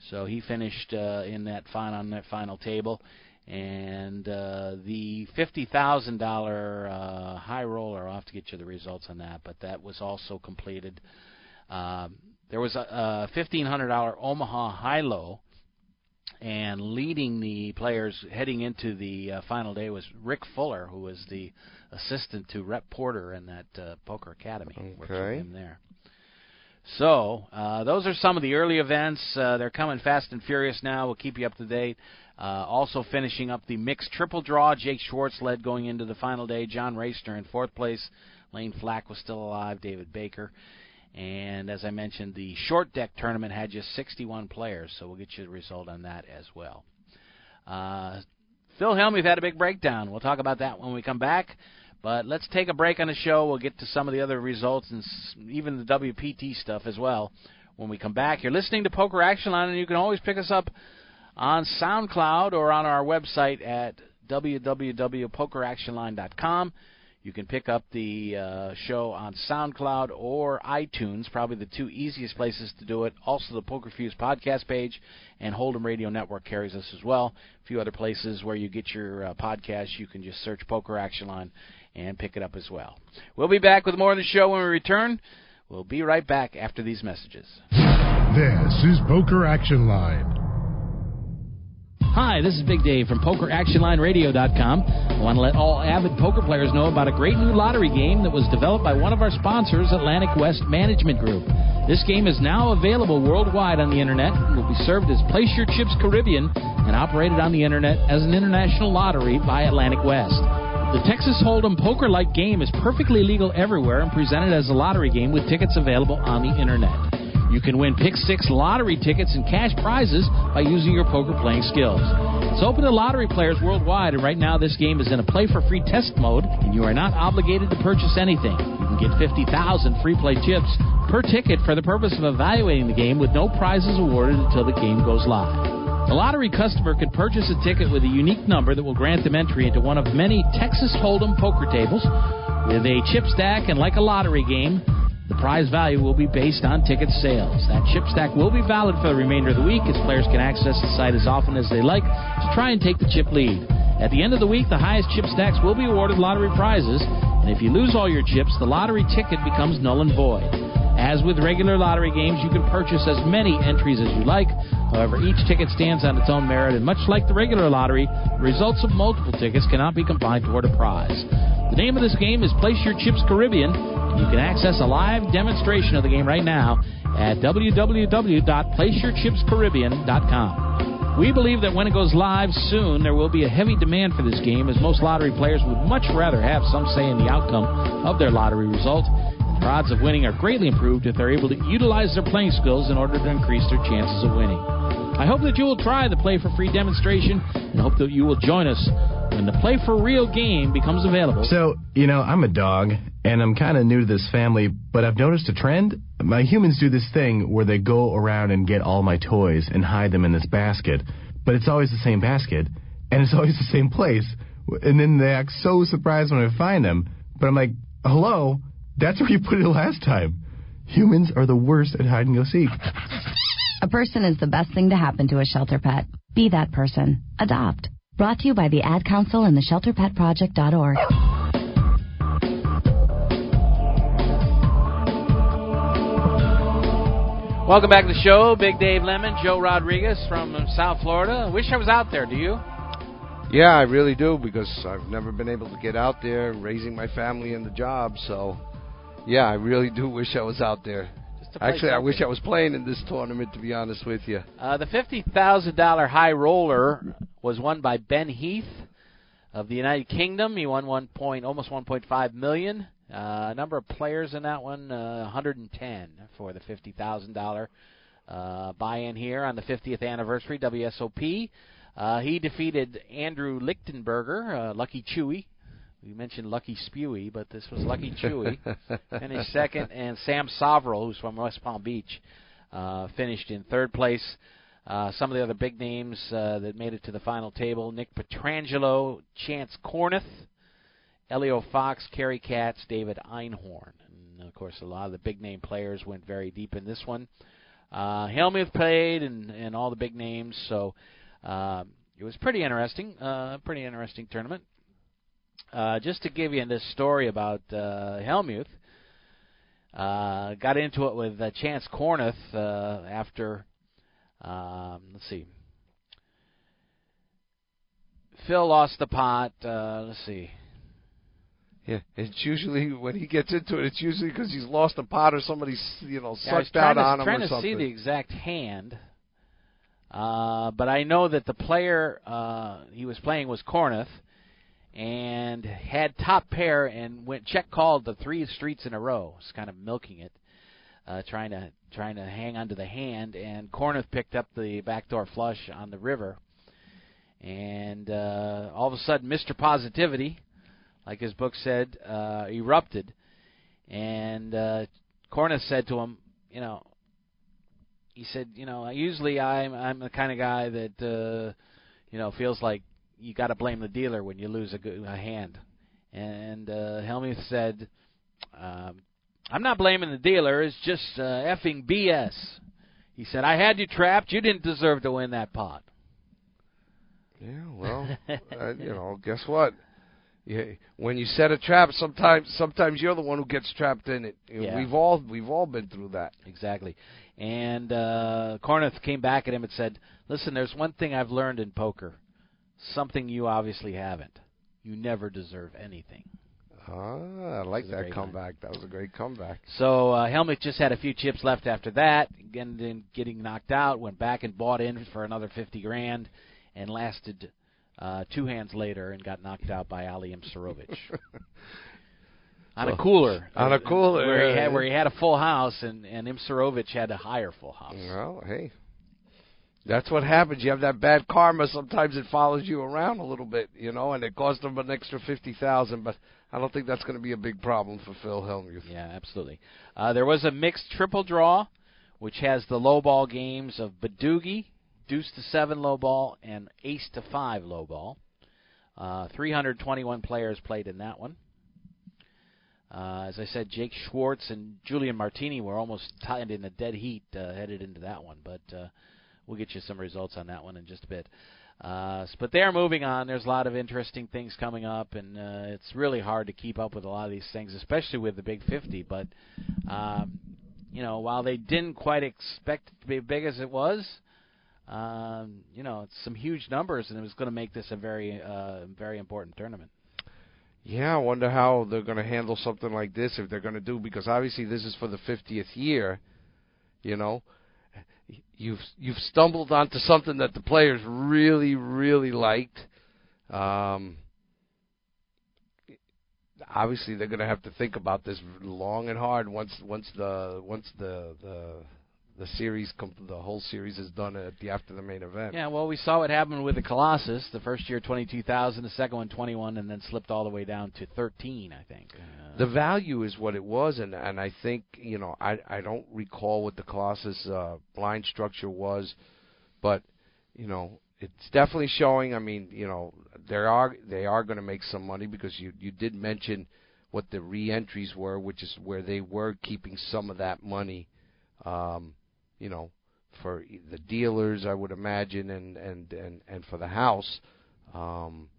So he finished uh, in that final on that final table, and uh, the fifty thousand dollar uh, high roller. I'll have to get you the results on that, but that was also completed. Um, there was a, a fifteen hundred dollar Omaha high low, and leading the players heading into the uh, final day was Rick Fuller, who was the assistant to Rep Porter in that uh, Poker Academy. Worked with Okay. him there. So uh, those are some of the early events. Uh, they're coming fast and furious now. We'll keep you up to date. Uh, also finishing up the mixed triple draw. Jake Schwartz led going into the final day. John Racener in fourth place. Lane Flack was still alive. David Baker. And as I mentioned, the short deck tournament had just 61 players, so we'll get you the result on that as well. Uh, Phil Helm, we've had a big breakdown. We'll talk about that when we come back. But let's take a break on the show. We'll get to some of the other results and even the WPT stuff as well when we come back. You're listening to Poker Action Line, and you can always pick us up on SoundCloud or on our website at www.pokeractionline.com. You can pick up the uh, show on SoundCloud or iTunes, probably the two easiest places to do it. Also, the Poker Fuse podcast page and Hold'em Radio Network carries us as well. A few other places where you get your uh, podcasts, you can just search Poker Action Line and pick it up as well. We'll be back with more of the show when we return. We'll be right back after these messages. This is Poker Action Line. Hi, this is Big Dave from PokerActionLineRadio.com. I want to let all avid poker players know about a great new lottery game that was developed by one of our sponsors, Atlantic West Management Group. This game is now available worldwide on the internet and will be served as Place Your Chips Caribbean and operated on the internet as an international lottery by Atlantic West. The Texas Hold'em poker like game is perfectly legal everywhere and presented as a lottery game with tickets available on the internet. You can win Pick Six lottery tickets and cash prizes by using your poker playing skills. It's open to lottery players worldwide, and right now this game is in a play for free test mode, and you are not obligated to purchase anything. You can get 50,000 free play chips per ticket for the purpose of evaluating the game with no prizes awarded until the game goes live. A lottery customer can purchase a ticket with a unique number that will grant them entry into one of many Texas Hold'em poker tables with a chip stack and like a lottery game, the prize value will be based on ticket sales. That chip stack will be valid for the remainder of the week as players can access the site as often as they like to try and take the chip lead. At the end of the week, the highest chip stacks will be awarded lottery prizes, and if you lose all your chips, the lottery ticket becomes null and void. As with regular lottery games, you can purchase as many entries as you like. However, each ticket stands on its own merit, and much like the regular lottery, the results of multiple tickets cannot be combined toward a prize. The name of this game is Place Your Chips Caribbean, you can access a live demonstration of the game right now at www.placeyourchipscaribbean.com. We believe that when it goes live soon, there will be a heavy demand for this game, as most lottery players would much rather have some say in the outcome of their lottery result. Their odds of winning are greatly improved if they're able to utilize their playing skills in order to increase their chances of winning. I hope that you will try the Play for Free demonstration and hope that you will join us when the Play for Real game becomes available. So, you know, I'm a dog, and I'm kind of new to this family, but I've noticed a trend. My humans do this thing where they go around and get all my toys and hide them in this basket, but it's always the same basket, and it's [LAUGHS] always the same place. And then they act so surprised when I find them, but I'm like, hello, that's where you put it last time. Humans are the worst at hide and go seek. A person is the best thing to happen to a shelter pet. Be that person. Adopt. Brought to you by the Ad Council and the ShelterPetProject.org. Welcome back to the show. Big Dave Lemon, Joe Rodriguez from South Florida. I wish I was out there. Do you? Yeah, I really do because I've never been able to get out there raising my family and the job. So, yeah, I really do wish I was out there. Actually, I wish I was playing in this tournament. To be honest with you. Uh, the fifty thousand dollar high roller was won by Ben Heath of the United Kingdom. He won one point, almost one point five million. Uh, number of players in that one, uh, 110 for the fifty thousand dollar uh, buy-in here on the 50th anniversary WSOP. Uh, he defeated Andrew Lichtenberger, uh, Lucky Chewy. We mentioned Lucky Spewy, but this was Lucky [LAUGHS] Chewy. finished second, and Sam Soverel, who's from West Palm Beach, uh, finished in third place. Uh, some of the other big names uh, that made it to the final table: Nick Petrangelo, Chance Kornuth, Elio Fox, Cary Katz, David Einhorn. And of course, a lot of the big name players went very deep in this one. Uh, played, and and all the big names. So uh, it was pretty interesting. Uh, pretty interesting tournament. Uh, just to give you this story about uh, Hellmuth, uh, got into it with uh, Chance Kornuth uh, after. Um, let's see. Phil lost the pot. Uh, let's see. Yeah, it's usually when he gets into it, it's usually because he's lost a pot or somebody's you know Yeah, sucked out to, on him or something. trying to see the exact hand, uh, but I know that the player uh, he was playing was Kornuth, and had top pair and went check called the three streets in a row. Was kind of milking it, uh, trying to trying to hang onto the hand, and Kornuth picked up the backdoor flush on the river, and uh, all of a sudden, Mr. Positivity, like his book said, uh, erupted, and uh, Kornuth said to him, you know, he said, you know, usually I'm I'm the kind of guy that uh, you know feels like you got to blame the dealer when you lose a, good, a hand. And uh, Hellmuth said, um, I'm not blaming the dealer. It's just uh, effing BS. He said, I had you trapped. You didn't deserve to win that pot. Yeah, well, [LAUGHS] uh, you know, guess what? Yeah, when you set a trap, sometimes sometimes you're the one who gets trapped in it. Yeah. We've all we've all been through that. Exactly. And uh, came back at him and said, "Listen, there's one thing I've learned in poker, something you obviously haven't. You never deserve anything." Ah, I like that comeback. Line. That was a great comeback. So uh, just had a few chips left after that. Again, then getting knocked out, went back and bought in for another fifty grand, and lasted uh, two hands later and got knocked out by Ali Imsirovic. [LAUGHS] on a cooler. On a cooler. Where he had where he had a full house and and Imsirovic had a higher full house. Well, hey. That's what happens. You have that bad karma. Sometimes it follows you around a little bit, you know, and it cost him an extra fifty thousand. But I don't think that's going to be a big problem for Phil Hellmuth. Yeah, absolutely. Uh, there was a mixed triple draw, which has the low ball games of Badugi, deuce to seven low ball, and ace to five low ball. Uh, 321 players played in that one. Uh, as I said, Jake Schwartz and Julian Martini were almost tied in a dead heat uh, headed into that one, but uh, we'll get you some results on that one in just a bit. Uh, but they are moving on. There's a lot of interesting things coming up, and uh, it's really hard to keep up with a lot of these things, especially with the Big 50. But um, you know, while they didn't quite expect it to be as big as it was, um, you know, some huge numbers, and it was going to make this a very, uh, very important tournament. Yeah, I wonder how they're going to handle something like this if they're going to do because obviously this is for the 50th year, you know. You've you've stumbled onto something that the players really really liked. Um, obviously they're going to have to think about this long and hard once once the once the the the series, the whole series is done at the after the main event. Yeah, well, we saw what happened with the Colossus. The first year, twenty-two thousand. The second one, twenty-one, and then slipped all the way down to thirteen. I think. Uh, the value is what it was, and and I think you know I I don't recall what the Colossus uh, blind structure was, but you know it's definitely showing. I mean, you know, there are they are going to make some money because you you did mention what the re-entries were, which is where they were keeping some of that money. Um, you know, for the dealers, I would imagine, and and and and for the house. Um,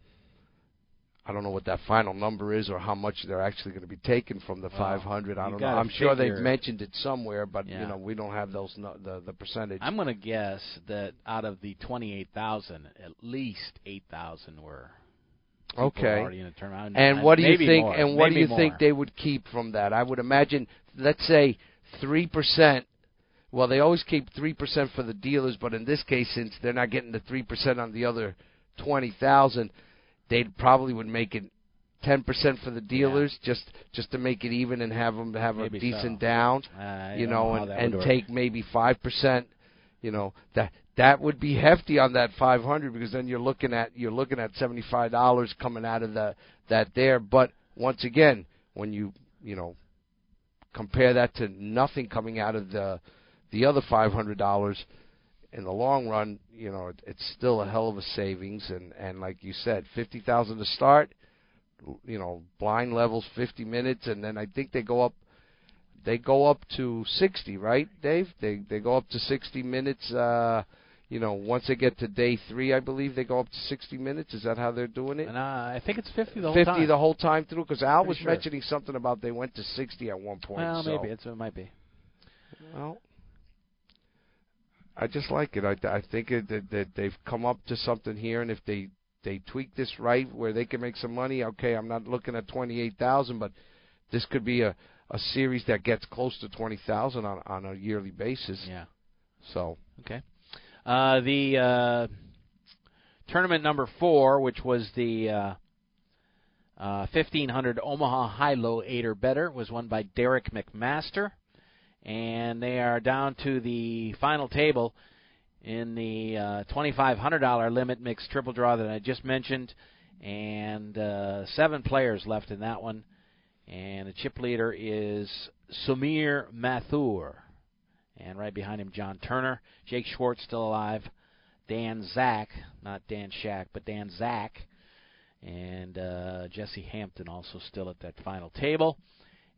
I don't know what that final number is or how much they're actually going to be taken from the well, 500. I don't know. I'm sure they've mentioned it somewhere, but yeah. you know we don't have those no, the the percentage. I'm going to guess that out of the 28,000, at least 8,000 were okay. already in the And, and what do you think? More, and what do you more. think they would keep from that? I would imagine, let's say three percent well, they always keep three percent for the dealers, but in this case, since they're not getting the three percent on the other twenty thousand, they probably would make it ten percent for the dealers, yeah. just just to make it even and have them have maybe a decent so. down, uh, you know, know and and take maybe five percent. You know that that would be hefty on that five hundred because then you're looking at you're looking at seventy five dollars coming out of the that there. But once again, when you you know compare that to nothing coming out of the the other five hundred dollars in the long run, you know, it, it's still a hell of a savings. And and like you said, fifty thousand to start. You know, blind levels fifty minutes, and then I think they go up. They go up to sixty, right, Dave? They they go up to sixty minutes. Uh, you know, once they get to day three, I believe they go up to 60 minutes. Is that how they're doing it? And, uh, I think it's 50 the whole 50 time. the whole time through, because Al Pretty was sure. mentioning something about they went to 60 at one point. Well, so. maybe it's, it might be. Well, I just like it. I, I think it, that, that they've come up to something here, and if they they tweak this right, where they can make some money, okay. I'm not looking at twenty eight thousand, but this could be a a series that gets close to twenty thousand on on a yearly basis. Yeah. So okay. Uh, the uh, tournament number four, which was the uh, uh, 1500 Omaha High Low Eight or Better, was won by Derek McMaster and they are down to the final table in the uh, $2,500 limit mixed triple draw that I just mentioned, and uh, seven players left in that one. And the chip leader is Sumir Mathur, and right behind him, John Turner. Jake Schwartz still alive. Dan Zack, not Dan Shak, but Dan Zack, and uh, Jesse Hampton also still at that final table.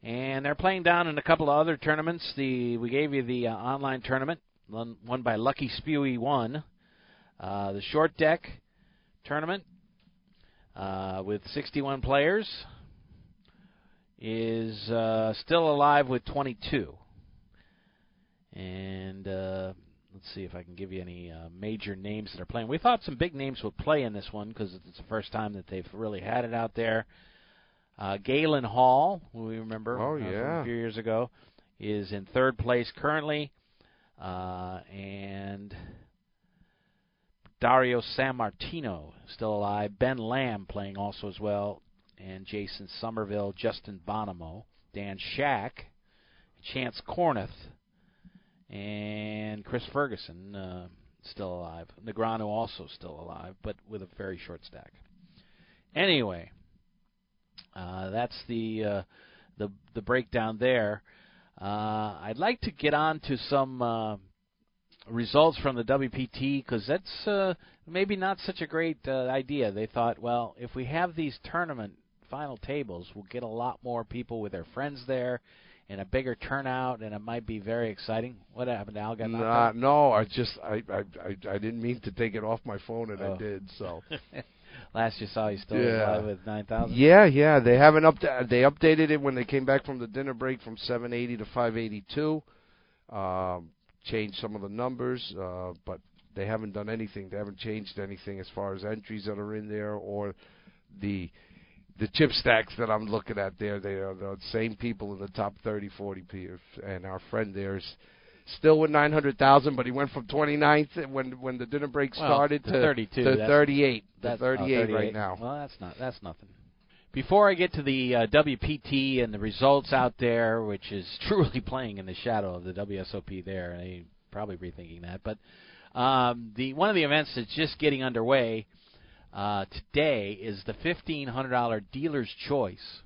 And they're playing down in a couple of other tournaments. The we gave you the uh, online tournament, won, by Lucky Spewy one. Uh, the short deck tournament uh, with 61 players is uh, still alive with 22. And uh, let's see if I can give you any uh, major names that are playing. We thought some big names would play in this one because it's the first time that they've really had it out there. Uh, Galen Hall, who we remember Oh, uh, from yeah. a few years ago, is in third place currently. Uh, and Dario Sammartino still alive. Ben Lamb playing also as well. And Jason Somerville, Justin Bonomo, Dan Shak, Chance Kornuth, and Chris Ferguson uh, still alive. Negreanu also still alive, but with a very short stack. Anyway, uh, that's the uh, the the breakdown there. Uh, I'd like to get on to some uh, results from the WPT because that's uh, maybe not such a great uh, idea. They thought, well, if we have these tournament final tables, we'll get a lot more people with their friends there and a bigger turnout, and it might be very exciting. What happened, to Al? Got knocked Nah, out? no, I just I, I I I didn't mean to take it off my phone and Oh. I did. So [LAUGHS] Last you saw, he's still Yeah. alive with nine thousand. yeah, yeah, they haven't up they updated it when they came back from the dinner break from 780 to 582. Um, changed some of the numbers, uh, but they haven't done anything. They haven't changed anything as far as entries that are in there or the the chip stacks that I'm looking at there. They are the same people in the top 30, 40 peers, and our friend there is still with 900,000, but he went from 29th when when the dinner break Well, started to to 32, to that's- 38. To That's 38, oh, 38 right now. Well, that's not that's nothing. Before I get to the uh, WPT and the results out there, which is [LAUGHS] truly playing in the shadow of the WSOP, there, and I probably rethinking that. But um, the one of the events that's just getting underway uh, today is the fifteen hundred dollar dealer's choice.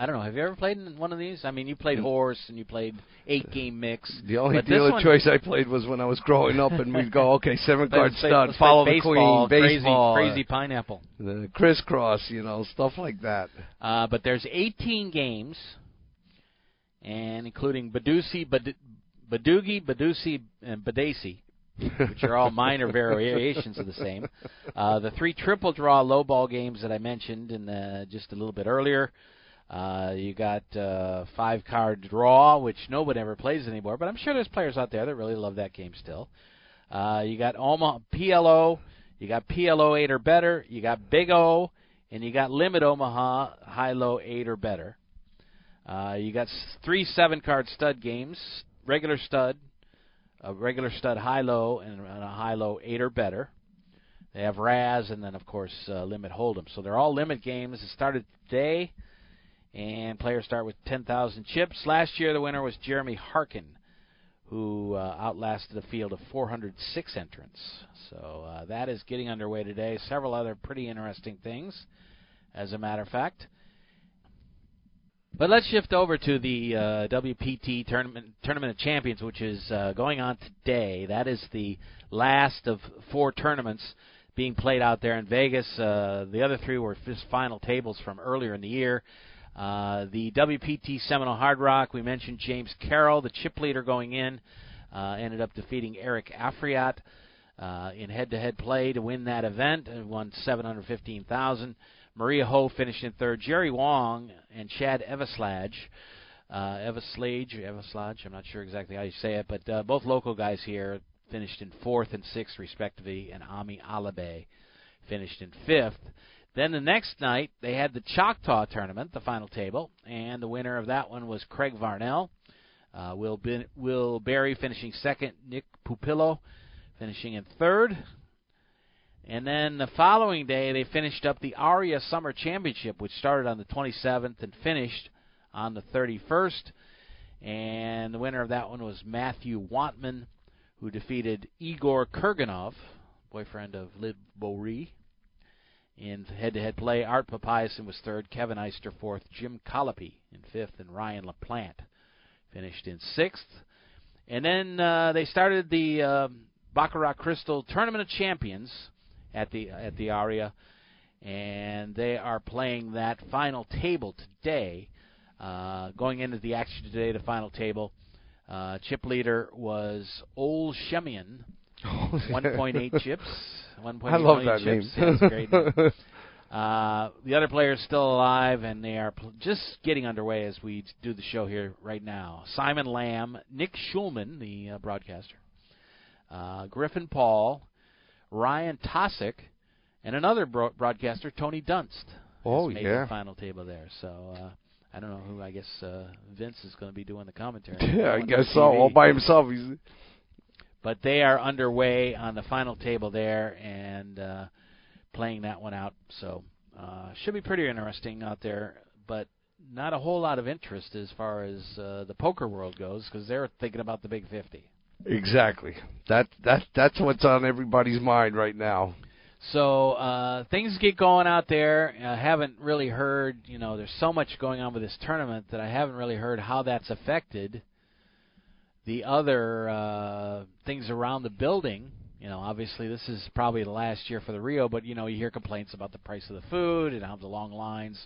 I don't know. Have you ever played in one of these? I mean, you played horse and you played eight game mix. The only dealer one- choice I played was when I was growing up, and we'd go, [LAUGHS] okay, seven card stud, follow the baseball, queen, crazy, crazy pineapple. the crisscross, you know, stuff like that. Uh, but there's 18 games, and including Badeucey, Bad- Badugi, Badeucey, and Badacey, which are all minor [LAUGHS] variations of the same. Uh, the three triple draw low ball games that I mentioned in the, just a little bit earlier. Uh, you got uh, five card draw, which nobody ever plays anymore, but I'm sure there's players out there that really love that game still. Uh, you got Omaha PLO, you got PLO eight or better, you got Big O, and you got Limit Omaha high low eight or better. Uh, you got three seven card stud games, regular stud, a regular stud high low, and a high low eight or better. They have Razz and then of course uh, Limit Hold'em. So they're all limit games. It started today, and players start with 10,000 chips. Last year the winner was Jeremy Harkin, who uh, outlasted a field of 406 entrants. So uh, that is getting underway today. Several other pretty interesting things, as a matter of fact. But let's shift over to the uh, WPT tournament tournament of champions, which is uh, going on today. That is the last of four tournaments being played out there in Vegas. Uh, the other three were just final tables from earlier in the year. Uh, the WPT Seminole Hard Rock, we mentioned James Carroll, the chip leader going in, uh, ended up defeating Eric Afriat uh, in head-to-head play to win that event and won 715,000. Maria Ho finished in third. Jerry Wong and Chad Eveslage, uh, Eveslage, Eveslage, I'm not sure exactly how you say it, but uh, both local guys here finished in fourth and sixth respectively, and Ami Alabe finished in fifth. Then the next night they had the Choctaw tournament, the final table, and the winner of that one was Craig Varnell. Uh, Will Bin- Will Berry finishing second. Nick Pupillo finishing in third. And then the following day, they finished up the ARIA Summer Championship, which started on the 27th and finished on the 31st. And the winner of that one was Matthew Wantman, who defeated Igor Kurganov, boyfriend of Liv Boeree, in head-to-head play. Art Papazyan was third, Kevin Eyster fourth, Jim Colopy in fifth, and Ryan LaPlante finished in sixth. And then uh, they started the uh, Baccarat Crystal Tournament of Champions at the at the Aria, and they are playing that final table today. Uh, going into the action today, the final table, uh, chip leader was Ole Schemion, [LAUGHS] 1.8 chips. 1.8 I love that chips. name. Yeah, great name. [LAUGHS] Uh, the other players still alive, and they are pl- just getting underway as we do the show here right now. Simon Lamb, Nick Schulman, the uh, broadcaster, uh, Griffin Paul, Ryan Tosoc, and another bro- broadcaster, Tony Dunst. Oh, made yeah. the final table there. So uh, I don't know who. I guess uh, Vince is going to be doing the commentary. [LAUGHS] Yeah, I guess so. All by himself. He's But they are underway on the final table there and uh, playing that one out. So uh, should be pretty interesting out there. But not a whole lot of interest as far as uh, the poker world goes because they're thinking about the Big 50. exactly. That that that's what's on everybody's mind right now. So uh, things get going out there. I haven't really heard, you know, there's so much going on with this tournament that I haven't really heard how that's affected the other uh, things around the building. You know, obviously this is probably the last year for the Rio, but you know, you hear complaints about the price of the food and how the long lines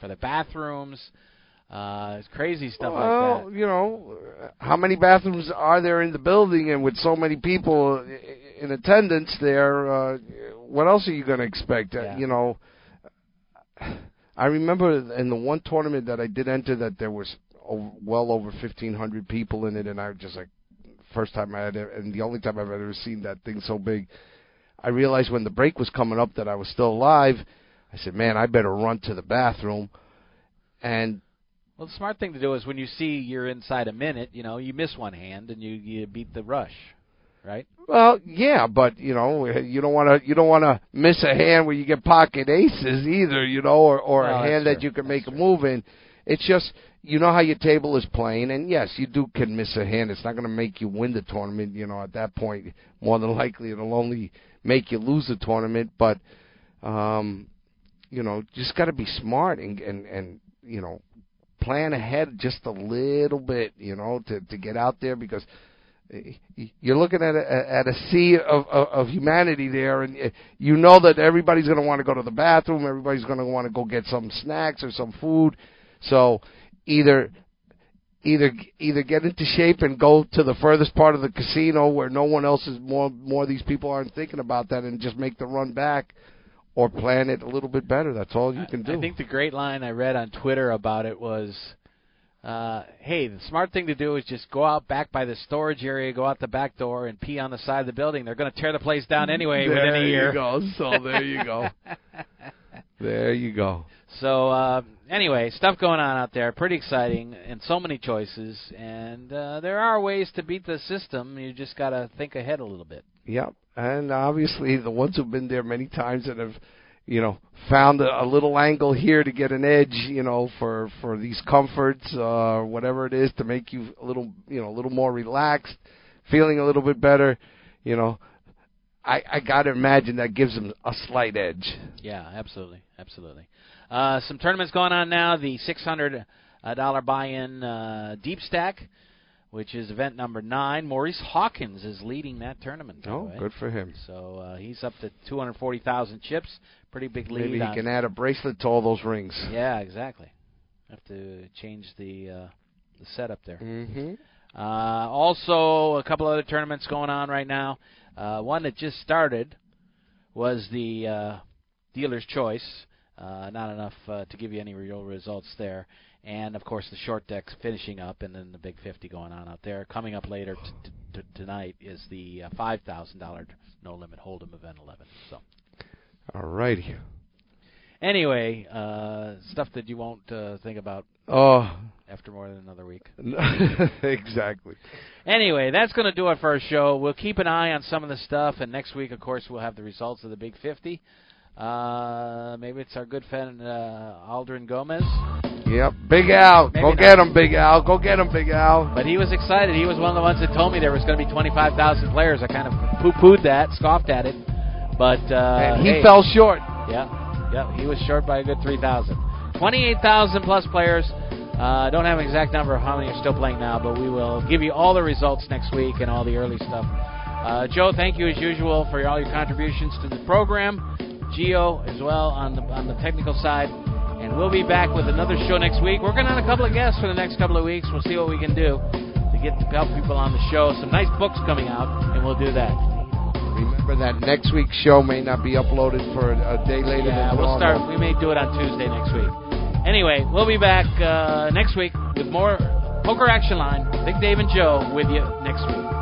for the bathrooms. Uh, it's crazy stuff well, like you know, how many bathrooms are there in the building, and with so many people in attendance there, uh, what else are you going to expect? Uh, you know, I remember in the one tournament that I did enter that there was well over fifteen hundred people in it, and I was just like, first time I had, it, and the only time I've ever seen that thing so big. I realized when the break was coming up that I was still alive. I said, "Man, I better run to the bathroom." And Well, the smart thing to do is when you see you're inside a minute, you know, you miss one hand and you you beat the rush, right? Well, yeah, but you know, you don't want to you don't want to miss a hand where you get pocket aces either, you know, or or Well, a hand that you can make a move in. It's just you know how your table is playing, and yes, you do can miss a hand. It's not going to make you win the tournament. You know, at that point, more than likely, it'll only make you lose the tournament. But um, you know, just got to be smart and and and you know, plan ahead just a little bit. You know, to to get out there because you're looking at a, at a sea of, of, of humanity there, and you know that everybody's going to want to go to the bathroom. Everybody's going to want to go get some snacks or some food. So either either either get into shape and go to the furthest part of the casino where no one else is more more of these people aren't thinking about that and just make the run back or plan it a little bit better. That's all you can do. I think the great line I read on Twitter about it was, uh, "Hey, the smart thing to do is just go out back by the storage area, go out the back door, and pee on the side of the building. They're going to tear the place down anyway there within a year." you go. So there you go. [LAUGHS] There you go So uh, anyway, stuff going on out there, pretty exciting, and so many choices. And uh, there are ways to beat the system. You just got to think ahead a little bit. Yep, and obviously the ones who've been there many times and have, you know, found a, a little angle here to get an edge, you know, for for these comforts, uh, whatever it is, to make you a little, you know, a little more relaxed, feeling a little bit better, you know. I I got to imagine that gives them a slight edge. Yeah, absolutely, absolutely. Uh, some tournaments going on now. The six hundred dollar buy-in uh, deep stack, which is event number nine. Maurice Hawkins is leading that tournament. Oh, way. good for him. So uh, he's up to two hundred forty thousand chips. Pretty big lead. Maybe he can add a bracelet to all those rings. Yeah, exactly. Have to change the uh, the setup there. Mm-hmm. Uh, also, a couple other tournaments going on right now. Uh, one that just started was the uh, Dealer's Choice. Uh, not enough uh, to give you any real results there. And of course, the short decks finishing up, and then the Big 50 going on out there. Coming up later t- t- tonight is the uh, $5,000 No Limit Hold'em Event 11. So, All righty. anyway, uh, stuff that you won't uh, think about Oh, after more than another week. [LAUGHS] exactly. Anyway, that's going to do it for our show. We'll keep an eye on some of the stuff, and next week, of course, we'll have the results of the Big 50. Uh, maybe it's our good friend uh, Aldrin Gomez, Yep, Big Al, Maybe go not. get him, Big Al, go get him, Big Al. but he was excited. He was one of the ones that told me there was going to be 25,000 players. I kind of poo-pooed that, scoffed at it, but uh, and he hey, fell short. Yeah, yeah, he was short by a good 3,000. 28,000 plus players Uh, don't have an exact number of how many are still playing now, but we will give you all the results next week and all the early stuff. Uh, Joe, thank you as usual for all your contributions to the program. Geo as well on the on the technical side, and we'll be back with another show next week. Working on a couple of guests for the next couple of weeks. We'll see what we can do to get to help people on the show. Some nice books coming out, and we'll do that. Remember that next week's show may not be uploaded for a, day later. Yeah, than we'll start. We may do it on Tuesday next week. Anyway, we'll be back uh, next week with more Poker Action Line. Big Dave and Joe with you next week.